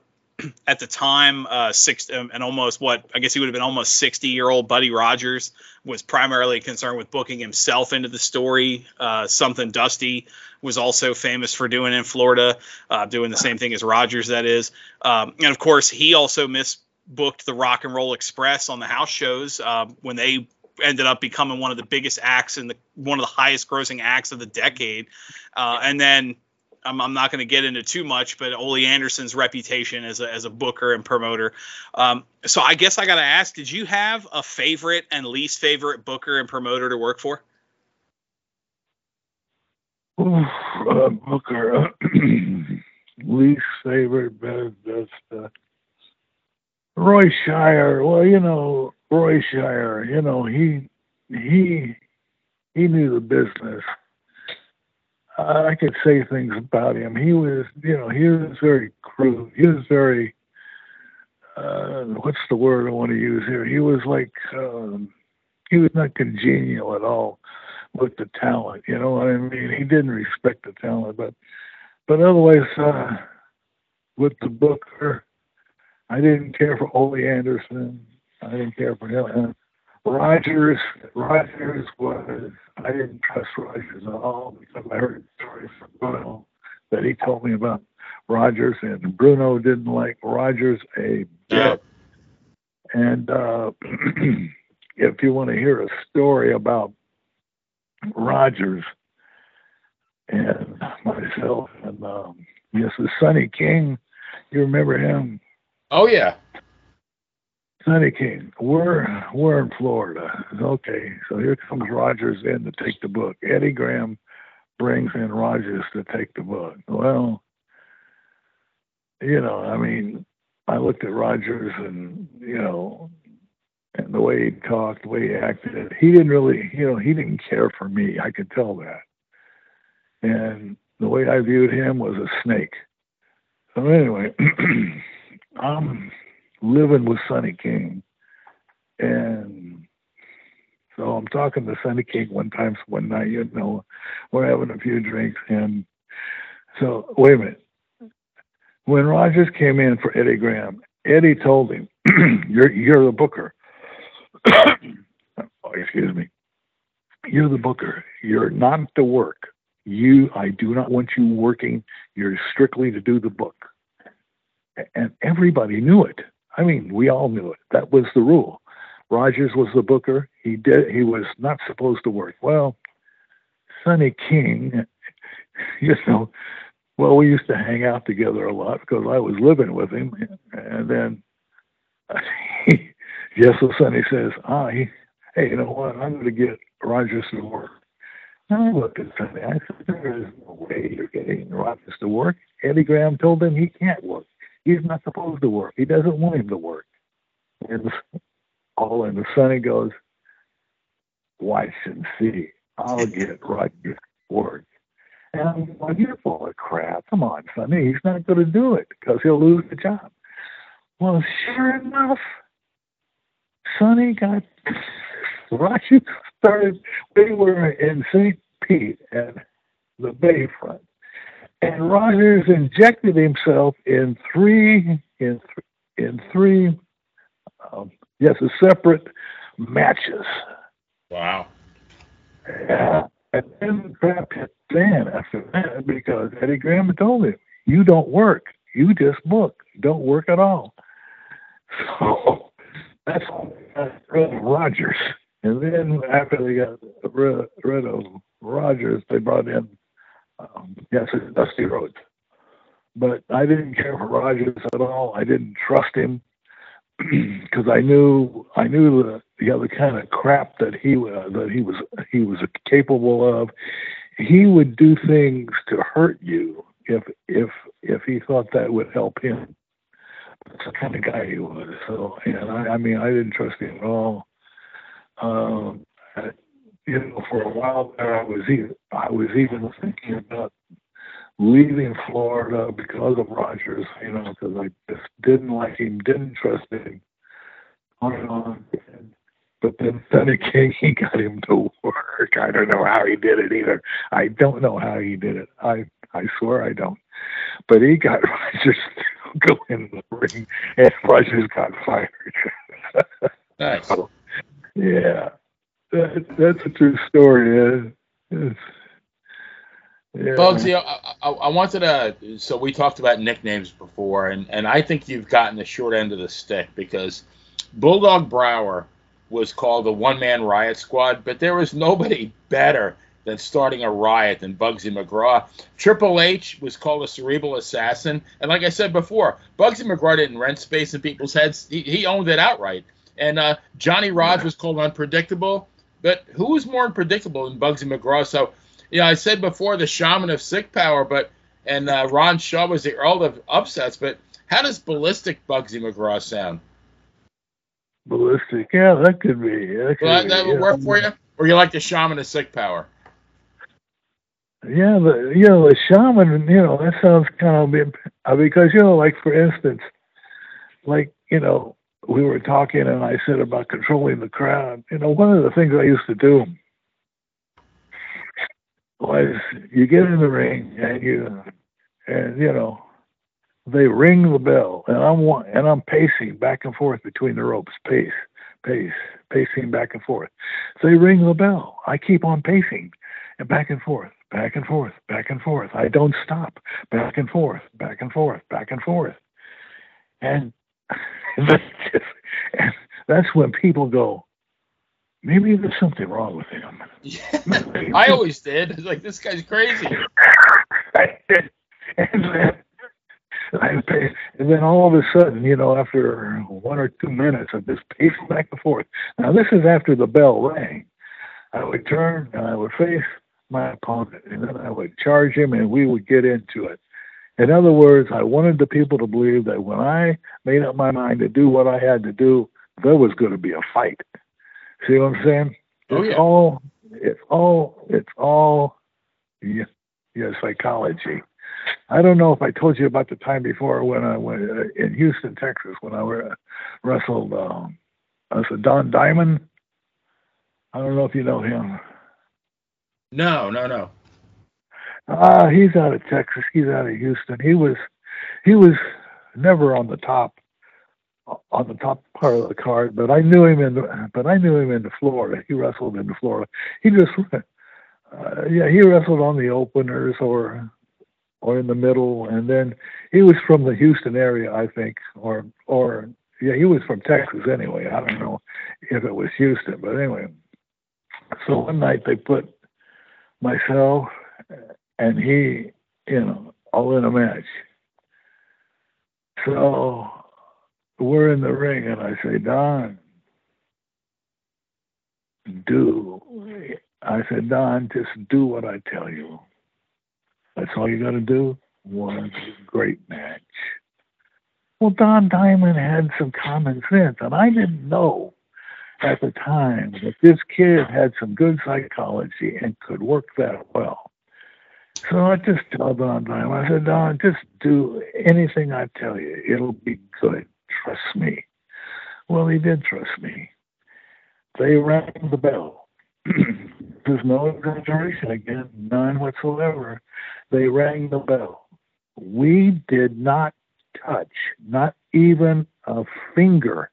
at the time, uh, six um, and almost what I guess he would have been almost 60 year old Buddy Rogers was primarily concerned with booking himself into the story. Uh, something Dusty was also famous for doing in Florida, uh, doing the same thing as Rogers, that is. Um, and of course, he also misbooked the Rock and Roll Express on the house shows uh, when they ended up becoming one of the biggest acts and one of the highest grossing acts of the decade. Uh, and then I'm, I'm not going to get into too much, but Ole Anderson's reputation as a, as a booker and promoter. Um, so I guess I got to ask, did you have a favorite and least favorite booker and promoter to work for? Oof, uh, booker, uh, least favorite, best, best. Uh, Roy Shire. Well, you know, Roy Shire. You know, he he he knew the business. I could say things about him. He was, you know, he was very crude. He was very, uh, what's the word I want to use here? He was like, um, he was not congenial at all with the talent. You know what I mean? He didn't respect the talent, but, but otherwise, uh, with the Booker, I didn't care for Ole Anderson. I didn't care for him. Rogers, Rogers was, I didn't trust Rogers at all because I heard stories from Bruno that he told me about Rogers, and Bruno didn't like Rogers a bit. And uh, if you want to hear a story about Rogers and myself, and um, yes, the Sonny King, you remember him? Oh yeah. Sonny King, we're we're in Florida. Okay, so here comes Rogers in to take the book. Eddie Graham brings in Rogers to take the book. Well, you know, I mean, I looked at Rogers and you know, and the way he talked, the way he acted, he didn't really, you know, he didn't care for me. I could tell that. And the way I viewed him was a snake. So anyway, um living with Sonny King. And so I'm talking to Sonny King one time, one night, you know, we're having a few drinks. And so, wait a minute. When Rogers came in for Eddie Graham, Eddie told him, you're, you're the booker. oh, excuse me. You're the booker. You're not to work. You, I do not want you working. You're strictly to do the book. And everybody knew it. I mean, we all knew it. That was the rule. Rogers was the booker. He did. He was not supposed to work. Well, Sonny King, you know, well, we used to hang out together a lot because I was living with him, and then he, yes, so Sonny says, ah, he, hey, you know what? I'm going to get Rogers to work. And I looked at Sonny. I said, there is no way you're getting Rogers to work. Eddie Graham told him he can't work. He's not supposed to work. He doesn't want him to work. And all in the Sonny goes, watch and see. I'll get Rogers work. And I'm like, you're full of crap. Come on, Sonny. He's not going to do it because he'll lose the job. Well, sure enough, Sonny got Rogers started. We were in St. Pete at the Bayfront, and Rogers injected himself in three in th- in three um, yes, a separate matches. Wow. Yeah. And then the crap hit fan after that because Eddie Graham told him, you don't work. You just book. Don't work at all. So that's rid of Rogers. And then after they got rid, rid of Rogers, they brought in, um, yes, it's Dusty Rhodes. But I didn't care for Rogers at all. I didn't trust him because I knew I knew the the other kind of crap that he uh, that he was he was capable of. He would do things to hurt you if if if he thought that would help him. That's the kind of guy he was. So, and I, I mean, I didn't trust him at all. Um, you know, for a while there, I was even I was even thinking about leaving Florida because of Rogers, you know, because I just didn't like him, didn't trust him, on and on. But then Sonny King, he got him to work. I don't know how he did it either. I don't know how he did it. I I swear I don't. But he got Rogers to go in the ring, and Rogers got fired. Nice. so, yeah, that, that's a true story. It's, yeah. Buggsy, I, I, I wanted to. So we talked about nicknames before, and, and I think you've gotten the short end of the stick because Bulldog Brower was called the one man riot squad, but there was nobody better than starting a riot than Buggsy McGraw. Triple H was called a cerebral assassin, and like I said before, Buggsy McGraw didn't rent space in people's heads; he, he owned it outright. And uh, Johnny Rodz was called unpredictable, but who is more unpredictable than Buggsy McGraw? So you know, I said before the shaman of sick power, but and uh, Ron Shaw was the earl of upsets. But how does ballistic Buggsy McGraw sound? Ballistic, yeah, that could be. That, could Well, that, be, would yeah. work for you, or you like the shaman of sick power? Yeah, the you know the shaman, you know that sounds kind of uh, because you know, like for instance, like you know, we were talking and I said about controlling the crowd. You know, one of the things I used to do was you get in the ring and you and you know they ring the bell and I'm and I'm pacing back and forth between the ropes, pace, pace, pacing back and forth. They ring the bell. I keep on pacing and back and forth, back and forth, back and forth. I don't stop. Back and forth, back and forth, back and forth. And that's and that's when people go, maybe there's something wrong with him. Yeah, I always did. It's like this guy's crazy. and then and then all of a sudden, you know, after one or two minutes of this pacing back and forth. Now this is after the bell rang. I would turn and I would face my opponent, and then I would charge him, and we would get into it. In other words, I wanted the people to believe that when I made up my mind to do what I had to do, there was going to be a fight. See what I'm saying? Oh, it's yeah. all, it's all, it's all, yeah, yeah, psychology. I don't know if I told you about the time before when I went uh, in Houston, Texas, when I were, wrestled um, as a Don Diamond. I don't know if you know him. No, no, no. Ah, he's out of Texas. He's out of Houston. He was, he was never on the top, on the top part of the card. But I knew him in, the, but I knew him in the Florida. He wrestled in the Florida. He just, uh, yeah, he wrestled on the openers or, or in the middle, and then he was from the Houston area, I think, or, or yeah, he was from Texas anyway. I don't know. if it was Houston. But anyway, so one night they put myself and he, you know, all in a match. So we're in the ring, and I say, Don, do. I said, Don, just do what I tell you. That's all you got to do. One great match. Well, Don Diamond had some common sense, and I didn't know at the time that this kid had some good psychology and could work that well. So I just tell Don Diamond, I said, Don, just do anything I tell you. It'll be good. Trust me. Well, he did trust me. They rang the bell. There's no exaggeration again, none whatsoever. They rang the bell. We did not touch, not even a finger.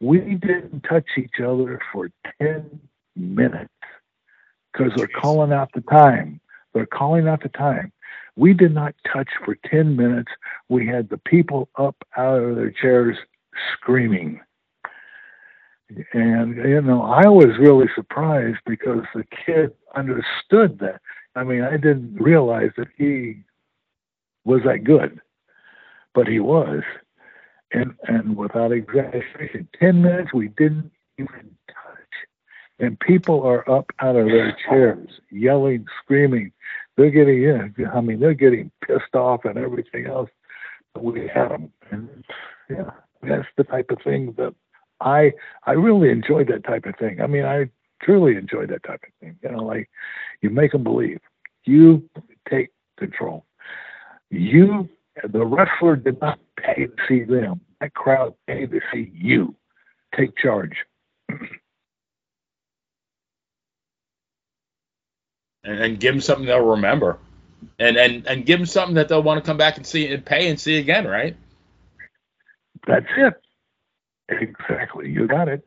We didn't touch each other for 10 minutes because they're calling out the time. They're calling out the time. We did not touch for 10 minutes. We had the people up out of their chairs screaming. And, you know, I was really surprised because the kid understood that. I mean, I didn't realize that he was that good, but he was. And, and without exaggeration, 10 minutes we didn't even. And people are up out of their chairs, yelling, screaming. They're getting, yeah, I mean, they're getting pissed off and everything else. But we had them. And yeah, that's the type of thing that I I really enjoyed that type of thing. I mean, I truly enjoyed that type of thing. You know, like you make them believe. You take control. You, the wrestler, did not pay to see them. That crowd paid to see you. Take charge. and, and give them something they'll remember, and and and give them something that they'll want to come back and see and pay and see again, right? That's it. Exactly. You got it.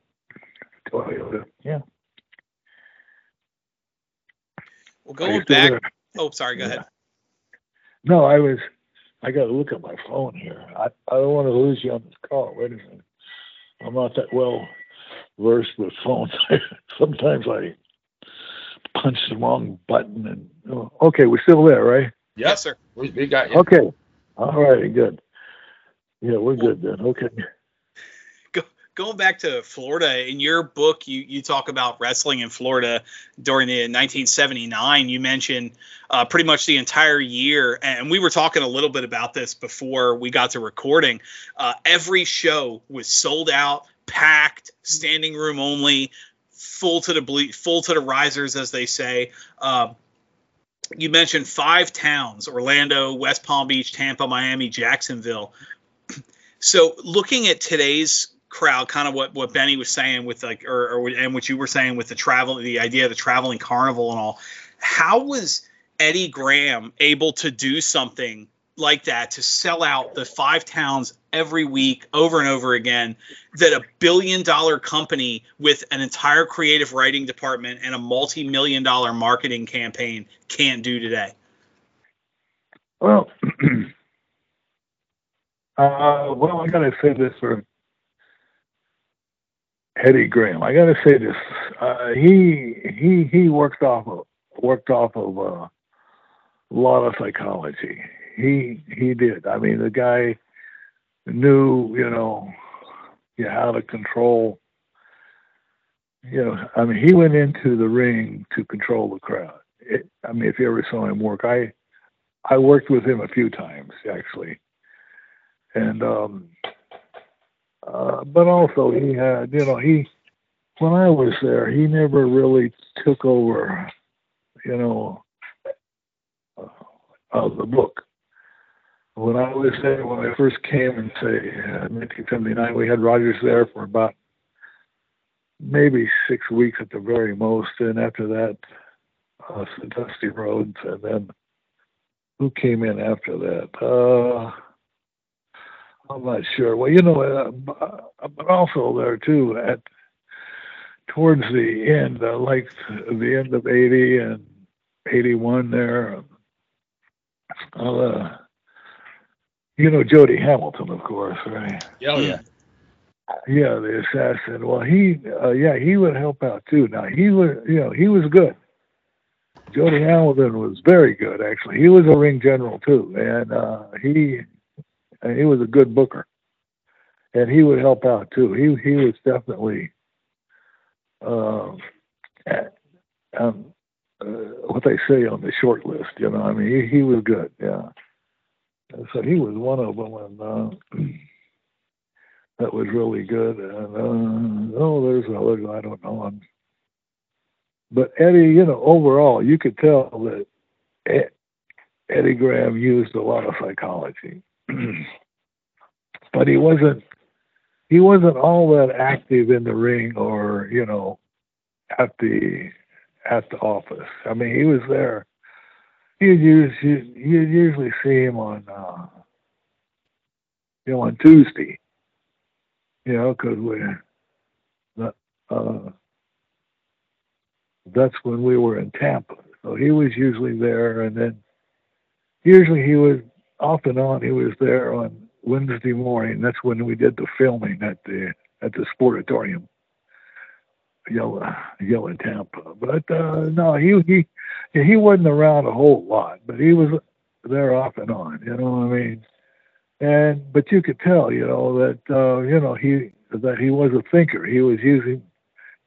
Toyota. Yeah. Well, going you still back. there? Oh, sorry. Go ahead. No, I was. I got to look at my phone here. I, I don't want to lose you on this call. Wait a minute. I'm not that well versed with phones. Sometimes I punch the wrong button. And oh, okay, we're still there, right? Yes, sir. We, we got you. Okay. All righty. Good. Yeah, we're good then. Okay. going back to Florida, in your book, you you talk about wrestling in Florida during the 1979. You mentioned uh, pretty much the entire year, and we were talking a little bit about this before we got to recording. Uh, every show was sold out, packed, standing room only, full to the ble- full to the risers, as they say. Uh, you mentioned five towns: Orlando, West Palm Beach, Tampa, Miami, Jacksonville. So, looking at today's crowd, kind of what what Benny was saying with like, or, or and what you were saying with the travel, the idea of the traveling carnival and all. How was Eddie Graham able to do something like that to sell out the five towns every week over and over again that a billion dollar company with an entire creative writing department and a multi-million dollar marketing campaign can't do today Well, uh, well, I gotta say this for Eddie Graham. I gotta say this. Uh, he he he worked off of worked off of uh, a lot of psychology. He he did. I mean, the guy knew, you know, how to control. You know, I mean, he went into the ring to control the crowd. It, I mean, if you ever saw him work, I I worked with him a few times actually, and um, uh, but also he had, you know, he when I was there, he never really took over, you know, uh, of the book. When I was there, when I first came in, say, uh, 1979, we had Rogers there for about maybe six weeks at the very most, and after that, uh, Dusty Rhodes, and then who came in after that? Uh, I'm not sure. Well, you know, uh, but also there too at towards the end, uh, like the end of '80 and '81, there. Uh, you know, Jody Hamilton, of course, right? Oh yeah. Yeah, the assassin. Well, he, uh, yeah, he would help out too. Now he was, you know, he was good. Jody Hamilton was very good, actually. He was a ring general too, and uh, he he was a good booker, and he would help out too. He he was definitely uh, um, uh, what they say on the short list. You know, I mean, he he was good. Yeah, so he was one of them, and. Uh, that was really good. And uh, oh, there's another I don't know. I'm, but Eddie, you know, overall, you could tell that Eddie Graham used a lot of psychology, but he wasn't. He wasn't all that active in the ring, or you know, at the at the office. I mean, he was there. You'd usually you'd usually see him on, uh, you know, on Tuesday you know, because we, uh, that's when we were in Tampa. So he was usually there, and then usually he was off and on. He was there on Wednesday morning. That's when we did the filming at the at the Sportatorium, yellow yellow Tampa. But uh, no, he he he wasn't around a whole lot, but he was there off and on. You know what I mean? and but you could tell, you know, that uh, you know he that he was a thinker. He was using,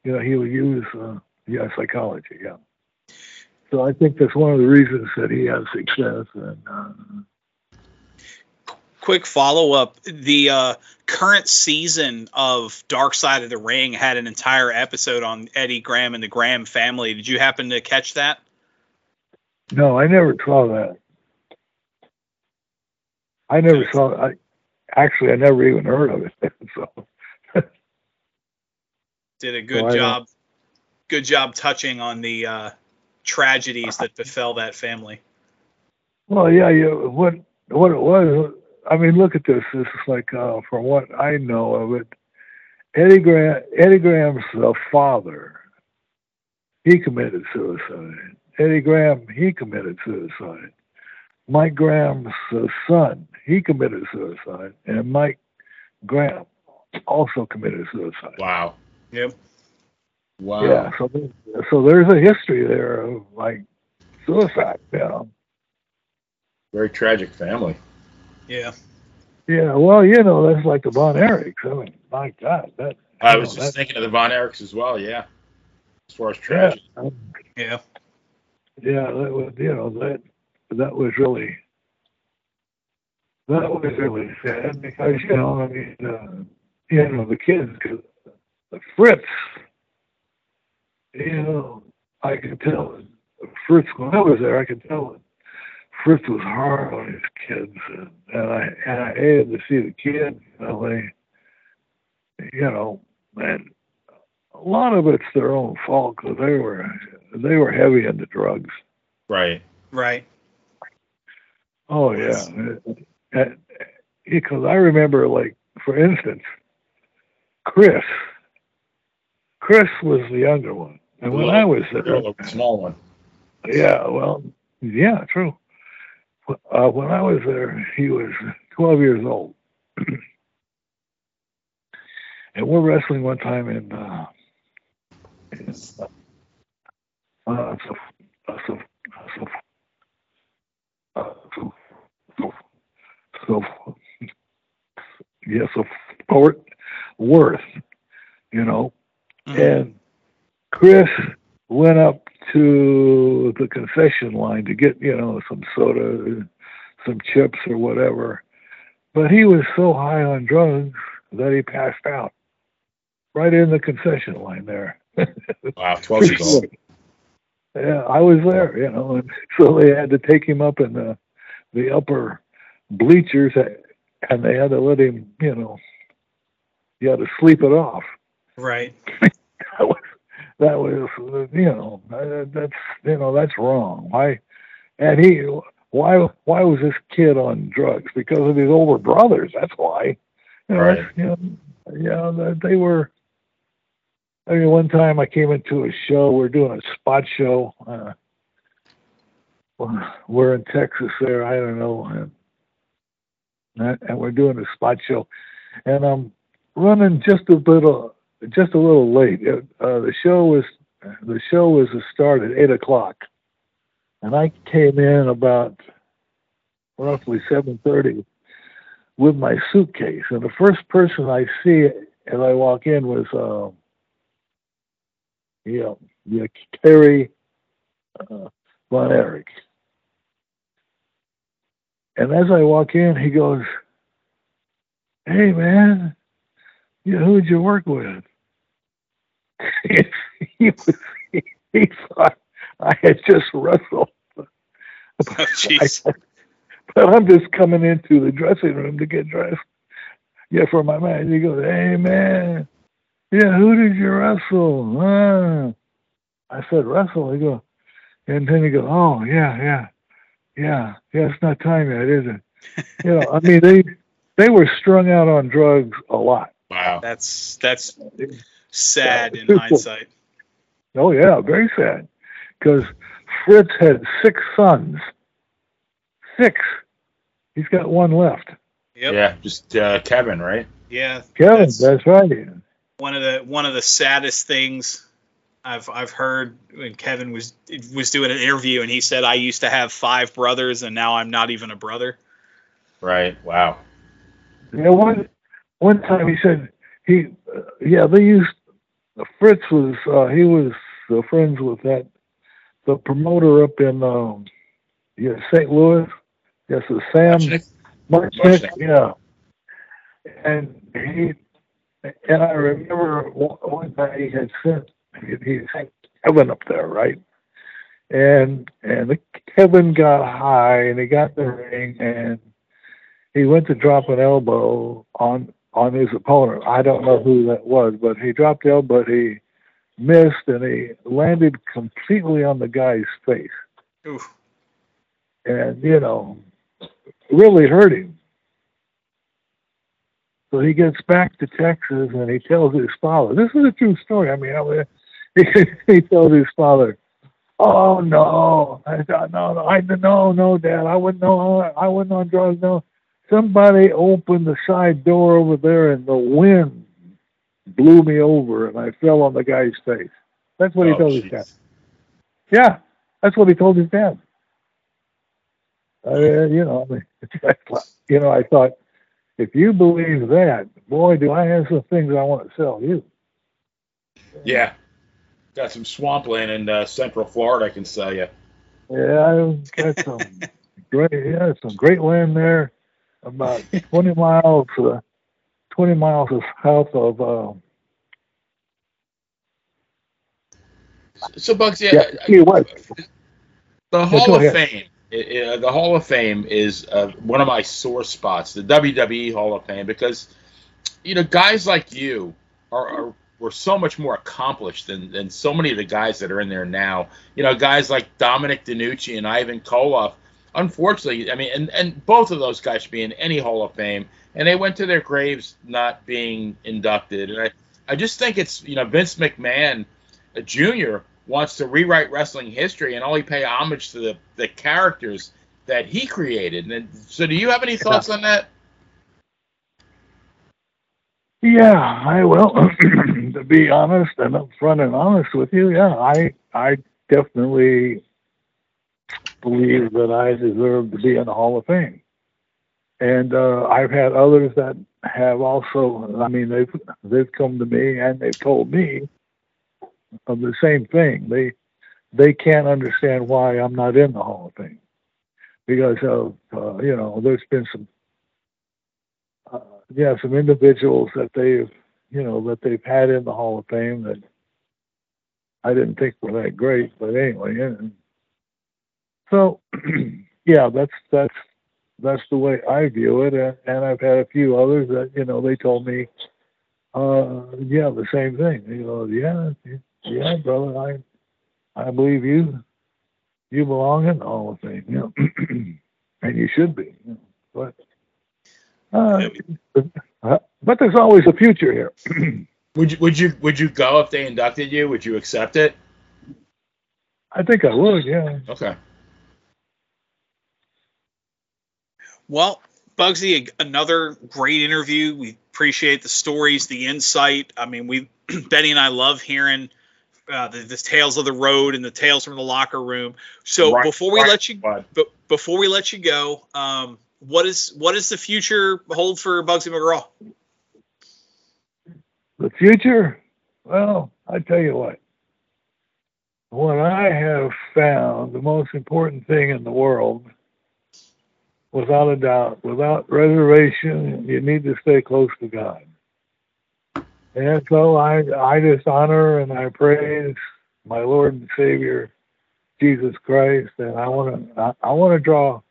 you know, he would use uh, yeah psychology. Yeah. So I think that's one of the reasons that he had success. And uh, quick follow up: the uh, current season of Dark Side of the Ring had an entire episode on Eddie Graham and the Graham family. Did you happen to catch that? No, I never saw that. I never saw. I actually I never even heard of it. so did a good so job. Good job touching on the uh, tragedies that befell that family. Well, yeah, yeah. What what it was? I mean, look at this. This is like uh, from what I know of it. Eddie Graham, Eddie Graham's uh, father, he committed suicide. Eddie Graham, he committed suicide. Mike Graham's uh, son, he committed suicide, and Mike Graham also committed suicide. Wow. Yep. Wow. Yeah. So, so there's a history there of like suicide. You know. Very tragic family. Yeah. Yeah. Well, you know, that's like the Von Erichs. I mean, my God, that. I was know, just thinking of the Von Erichs as well. Yeah. As far as tragic. Yeah. Yeah. Yeah. That was, you know, that that was really that was really sad because you know I mean uh, you know the kids the Fritz you know I could tell Fritz when I was there I could tell Fritz was hard on his kids and, and I and I hated to see the kids you know they you know and a lot of it's their own fault because they were they were heavy into drugs right right Oh yeah, because I remember, like for instance, Chris. Chris was the younger one, and when I was there, the small one. Yeah, well, yeah, true. Uh, when I was there, he was 12 years old, and we're wrestling one time in. Uh, in uh, so yes, of Fort Worth, you know, mm-hmm. and Chris went up to the concession line to get you know some soda, some chips or whatever, but he was so high on drugs that he passed out right in the concession line there. wow, twelve years old. Yeah, I was there, you know, and so they had to take him up in the the upper bleachers, and they had to let him, you know, you had to sleep it off. Right. that was, that was, you know, that's, you know, that's wrong. Why? And he, why, why was this kid on drugs? Because of his older brothers. That's why. You know, right. You know, yeah, they were. I mean, one time I came into a show. We're doing a spot show. Uh, we're in Texas there. I don't know and we're doing a spot show, and I'm running just a little, just a little late. Uh, the show was the show was to start at eight o'clock, and I came in about roughly seven thirty with my suitcase. And the first person I see as I walk in was, uh, yeah, yeah, Terry uh, Von Erich. And as I walk in, he goes, "Hey, man, yeah, who'd you work with?" he, was, he, he thought I had just wrestled. Oh, jeez. but I'm just coming into the dressing room to get dressed. Yeah, for my man. He goes, "Hey, man, yeah, who did you wrestle?" Uh, I said, "Wrestle." He goes, and then he goes, "Oh, yeah, yeah, yeah, yeah. It's not time yet, is it?" you know, I mean, they they were strung out on drugs a lot. Wow. That's that's sad in Yeah. hindsight. Oh yeah, very sad. Because Fritz had six sons. Six. He's got one left. Yep. Yeah, just uh, Kevin, right? Yeah. Kevin, that's that's right. One of the one of the saddest things I've I've heard when Kevin was was doing an interview and he said I used to have five brothers and now I'm not even a brother. Right. Wow. Yeah, one one time he said he, uh, yeah, they used Fritz was uh, he was uh, friends with that the promoter up in um, yeah St. Louis. Yes, it's Sam Muchnick? Muchnick, Muchnick. yeah. And he and I remember one he had sent he sent Kevin up there, right? And and the, Kevin got high and he got the ring and he went to drop an elbow on on his opponent. I don't know who that was, but he dropped the elbow, but he missed and he landed completely on the guy's face. Oof. And, you know, really hurt him. So he gets back to Texas and he tells his father, this is a true story. I mean, I mean he, he tells his father, Oh no, I thought, no, no, I no, no, Dad, I wouldn't know, I wouldn't on drugs, no. Somebody opened the side door over there and the wind blew me over and I fell on the guy's face. That's what he Oh, told his dad. Yeah, that's what he told his dad. Uh, you know, I mean, you know, I thought, if you believe that, boy, do I have some things I want to sell you. Yeah. Got some swampland in uh, Central Florida, I can sell you. Yeah, I've got some great, yeah, some great land there, about 20 miles, uh, 20 miles south of, uh, So, Bugs, yeah, yeah, Key West. the Hall of ahead. Fame. Uh, the Hall of Fame is uh, one of my sore spots, the WWE Hall of Fame, because you know guys like you are, are were so much more accomplished than, than so many of the guys that are in there now. You know, guys like Dominic DeNucci and Ivan Koloff. Unfortunately, I mean, and, and both of those guys should be in any Hall of Fame, and they went to their graves not being inducted. And I, I just think it's you know Vince McMahon, uh, Jr. wants to rewrite wrestling history and only pay homage to the, the characters that he created. And so, do you have any thoughts on that? Yeah, I will. to be honest and upfront and honest with you, yeah, I I definitely believe that I deserve to be in the Hall of Fame. And uh, I've had others that have also. I mean, they've they've come to me and they've told me of the same thing. They they can't understand why I'm not in the Hall of Fame because of uh, you know there's been some uh, yeah, some individuals that they've, you know, that they've had in the Hall of Fame that I didn't think were that great, but anyway. So, yeah, that's that's that's the way I view it, and, and I've had a few others that you know they told me, uh, yeah, the same thing. You know, yeah, yeah, brother, I I believe you you belong in all the Hall of Fame, you know, and you should be, you know, but. Uh, uh, but there's always a future here. Would you would you would you go if they inducted you? Would you accept it? I think I would, yeah. Okay. Well, Buggsy, another great interview. We appreciate the stories, the insight. I mean, we Benny and I love hearing uh, the, the tales of the road and the tales from the locker room. So Right, before we right, let you, bud. but before we let you go, um, what is what does the future hold for Buggsy McGraw? The future? Well, I tell you what. What I have found the most important thing in the world, without a doubt, without reservation, you need to stay close to God. And so I, I just honor and I praise my Lord and Savior, Jesus Christ, and I want to, I, I want to draw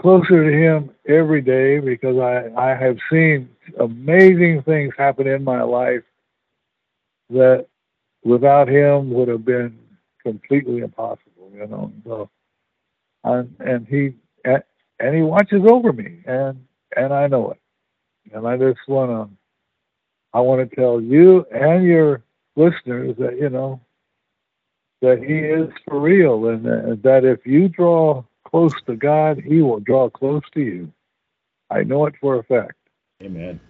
closer to Him every day because I, I have seen amazing things happen in my life that without Him would have been completely impossible, you know. So, and, and He and He watches over me, and and I know it, and I just want to, I want to tell you and your listeners that you know that He is for real, and uh, that if you draw close to God, He will draw close to you. I know it for a fact. Amen.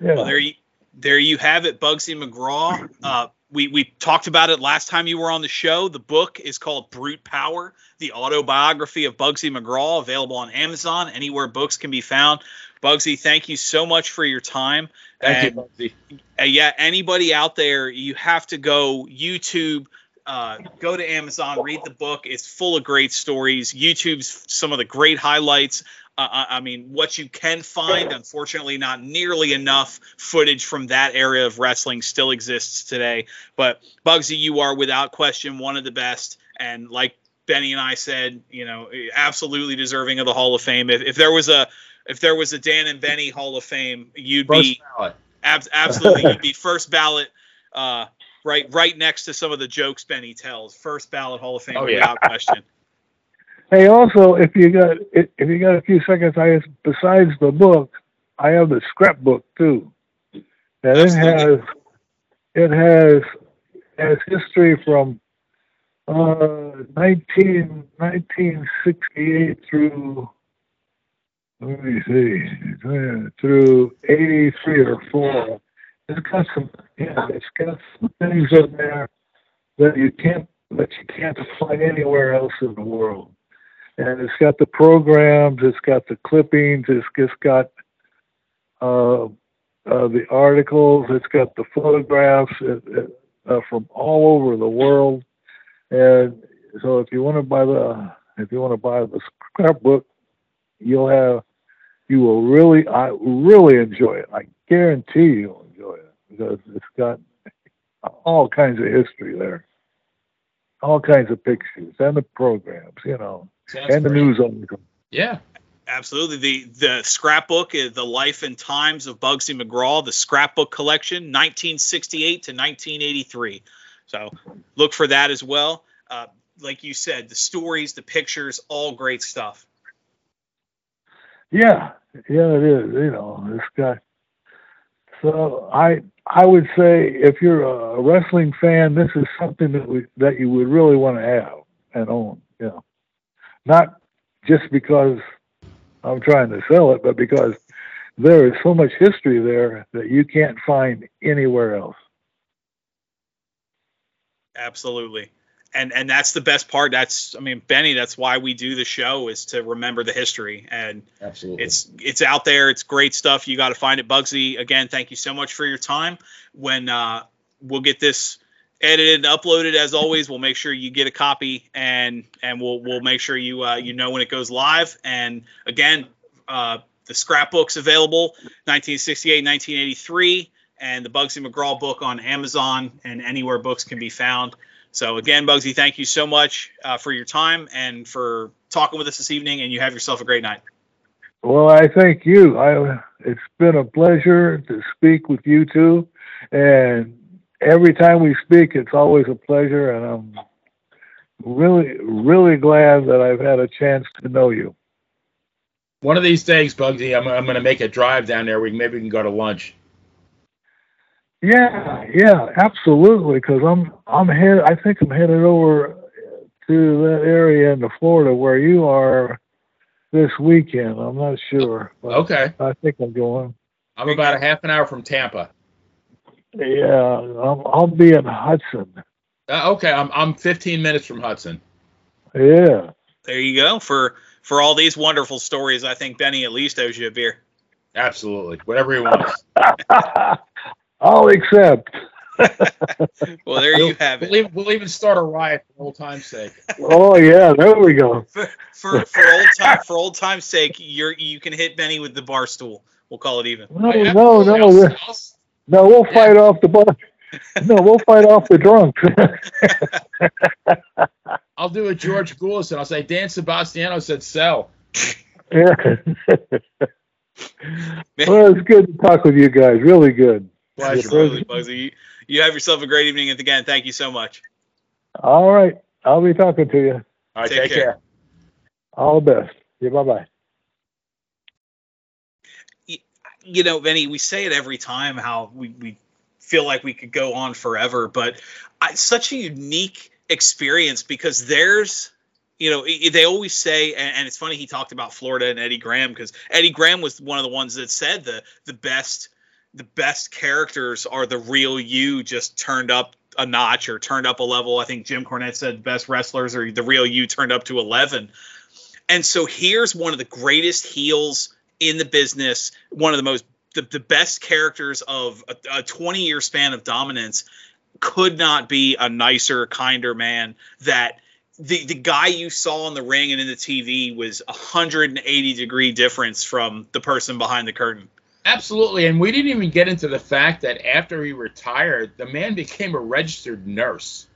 Yeah. Well, there you there you have it, Buggsy McGraw. Uh, we we talked about it last time you were on the show. The book is called Brute Power: The Autobiography of Buggsy McGraw, available on Amazon, anywhere books can be found. Buggsy, thank you so much for your time. Thank And, you, Buggsy. uh, yeah, anybody out there, you have to go YouTube. Uh, go to Amazon, read the book. It's full of great stories. YouTube's some of the great highlights. Uh, I, I mean, what you can find, unfortunately, not nearly enough footage from that area of wrestling still exists today. But Buggsy, you are without question one of the best. And like Benny and I said, you know, absolutely deserving of the Hall of Fame. If, if there was a if there was a Dan and Benny Hall of Fame, you'd First be. Ab- absolutely, you'd be first ballot, uh, right, right next to some of the jokes Benny tells. First ballot Hall of Fame Oh, yeah. without question. Hey, also, if you got if you got a few seconds, I besides the book, I have the scrapbook too, and it has it has has history from uh 19, 1968 through let me see through eighty three or four. It's got some yeah, it's got some things in there that you can't that you can't find anywhere else in the world and it's got the programs, it's got the clippings, it's just got uh, uh, the articles, it's got the photographs uh, uh, from all over the world. And so, if you want to buy the if you want to buy the scrapbook, you'll have you will really I really enjoy it. I guarantee you'll enjoy it because it's got all kinds of history there, all kinds of pictures and the programs, you know Sounds and the great. news article. Yeah. Absolutely, the the scrapbook is the life and times of Buggsy McGraw, the scrapbook collection, 1968 to 1983. So look for that as well. Uh, like you said, the stories, the pictures, all great stuff. Yeah, yeah, it is. You know, it's got. So I I would say if you're a wrestling fan, this is something that we that you would really want to have and own. You know, not just because I'm trying to sell it, but because there is so much history there that you can't find anywhere else. Absolutely. And and that's the best part. That's I mean, Benny, that's why we do the show is to remember the history. And Absolutely. it's it's out there. It's great stuff. You got to find it. Buggsy, again, thank you so much for your time. When uh, we'll get this edited and uploaded, as always, we'll make sure you get a copy and and we'll we'll make sure you uh, you know when it goes live. And again, uh, the scrapbook's available 1968, 1983, and the Buggsy McGraw book on Amazon and anywhere books can be found. So again, Buggsy, thank you so much uh, for your time and for talking with us this evening. And you have yourself a great night. Well, I thank you. I it's been a pleasure to speak with you two, and every time we speak, it's always a pleasure, and I'm really, really glad that I've had a chance to know you. One of these days, Buggsy, I'm, I'm going to make a drive down there. We maybe we can go to lunch. Yeah, yeah, absolutely. Because I'm, I'm head. I think I'm headed over to that area in the Florida where you are this weekend. I'm not sure. But Okay. I think I'm going. I'm about a half an hour from Tampa. Yeah, I'll, I'll be in Hudson. Uh, okay, I'm I'm 15 minutes from Hudson. Yeah. There you go. For for all these wonderful stories, I think Benny at least owes you a beer. Absolutely, whatever he wants. I'll accept. Well, there you have We'll it. we'll even start a riot for old time's sake. Oh yeah, there we go. For for, for old time for old time's sake, you're you can hit Benny with the bar stool. We'll call it even. No, I- no, no, I'll- I'll- no. We'll fight off the bar. No, we'll fight off the drunks. I'll do a George Gulas and I'll say Dan Sebastiano said sell. yeah. well, it's good to talk with you guys. Really good. Pleasure. Absolutely, Buggsy. You, you have yourself a great evening. And again, thank you so much. All right, I'll be talking to you. All right, Take take, care. care. All the best. Yeah, bye bye. You know, Benny, we say it every time how we, we feel like we could go on forever, but I, such a unique experience because there's, you know, they always say, and, it's funny he talked about Florida and Eddie Graham because Eddie Graham was one of the ones that said the the best the best characters are the real you just turned up a notch or turned up a level. I think Jim Cornette said the best wrestlers are the real you turned up to eleven. And so here's one of the greatest heels in the business, one of the most the, the best characters of a, a 20 year span of dominance could not be a nicer, kinder man that the the guy you saw in the ring and in the TV was a 180 degree difference from the person behind the curtain. Absolutely, and we didn't even get into the fact that after he retired, the man became a registered nurse.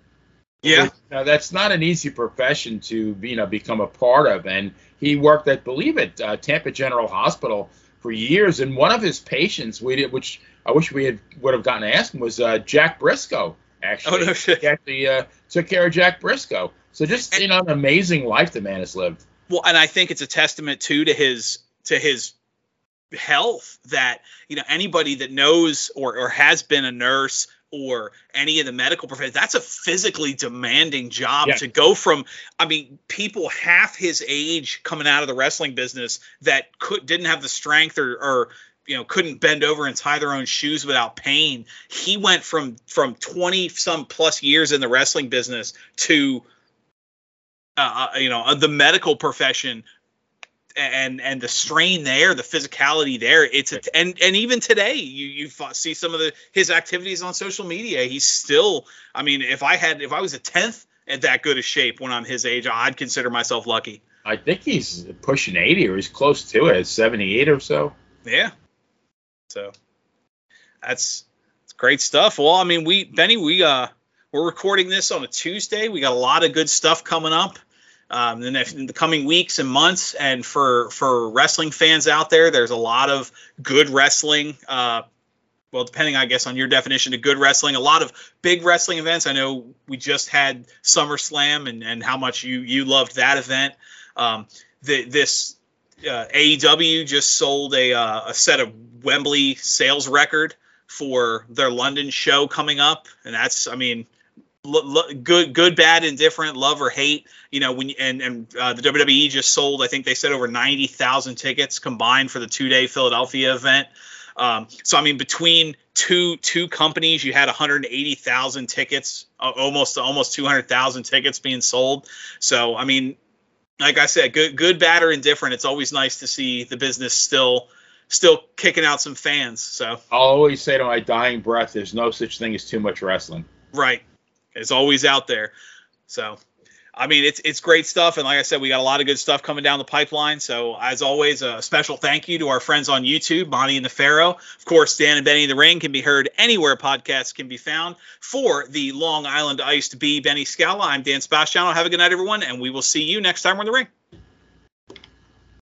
Yeah. Now, that's not an easy profession to you know become a part of, and he worked at believe it uh, Tampa General Hospital for years. And one of his patients, we did, which I wish we had would have gotten to ask him, was uh, Jack Briscoe. Actually, Oh, no shit. He actually uh, took care of Jack Briscoe. So just you know, an amazing life the man has lived. Well, and I think it's a testament too to his to his health that you know anybody that knows or or has been a nurse or any of the medical professions that's a physically demanding job Yeah. to go from i mean people half his age coming out of the wrestling business that could didn't have the strength or or you know couldn't bend over and tie their own shoes without pain he went from from 20 some plus years in the wrestling business to uh, you know the medical profession and and the strain there, the physicality there, it's a, and and even today, you you see some of the his activities on social media. He's still, I mean, if I had if I was a tenth at that good a shape when I'm his age, I'd consider myself lucky. I think he's pushing 80 or he's close to it, 78 or so. Yeah. So that's it's great stuff. Well, I mean, we Benny, we uh we're recording this on a Tuesday. We got a lot of good stuff coming up um, in, the, in the coming weeks and months. And for for wrestling fans out there, there's a lot of good wrestling. Uh, well, depending, I guess, on your definition of good wrestling, a lot of big wrestling events. I know we just had SummerSlam, and and how much you you loved that event. Um, the, this uh, AEW just sold a uh, a set of Wembley sales record for their London show coming up, and that's I mean, lo- lo- good, good, bad, indifferent, love or hate. You know, when and and uh, the WWE just sold, I think they said over ninety thousand tickets combined for the two day Philadelphia event. Um, so I mean, between two two companies, you had 180,000 tickets, uh, almost almost 200,000 tickets being sold. So I mean, like I said, good good, bad or indifferent, it's always nice to see the business still still kicking out some fans. So I'll always say to my dying breath, there's no such thing as too much wrestling. right, it's always out there. So. I mean, it's it's great stuff, and like I said, we got a lot of good stuff coming down the pipeline. So, as always, a special thank you to our friends on YouTube, Bonnie and the Pharaoh. Of course, Dan and Benny the Ring can be heard anywhere podcasts can be found. For the Long Island Iced B Benny Scala, I'm Dan Sebastiano. Have a good night, everyone, and we will see you next time we're the ring.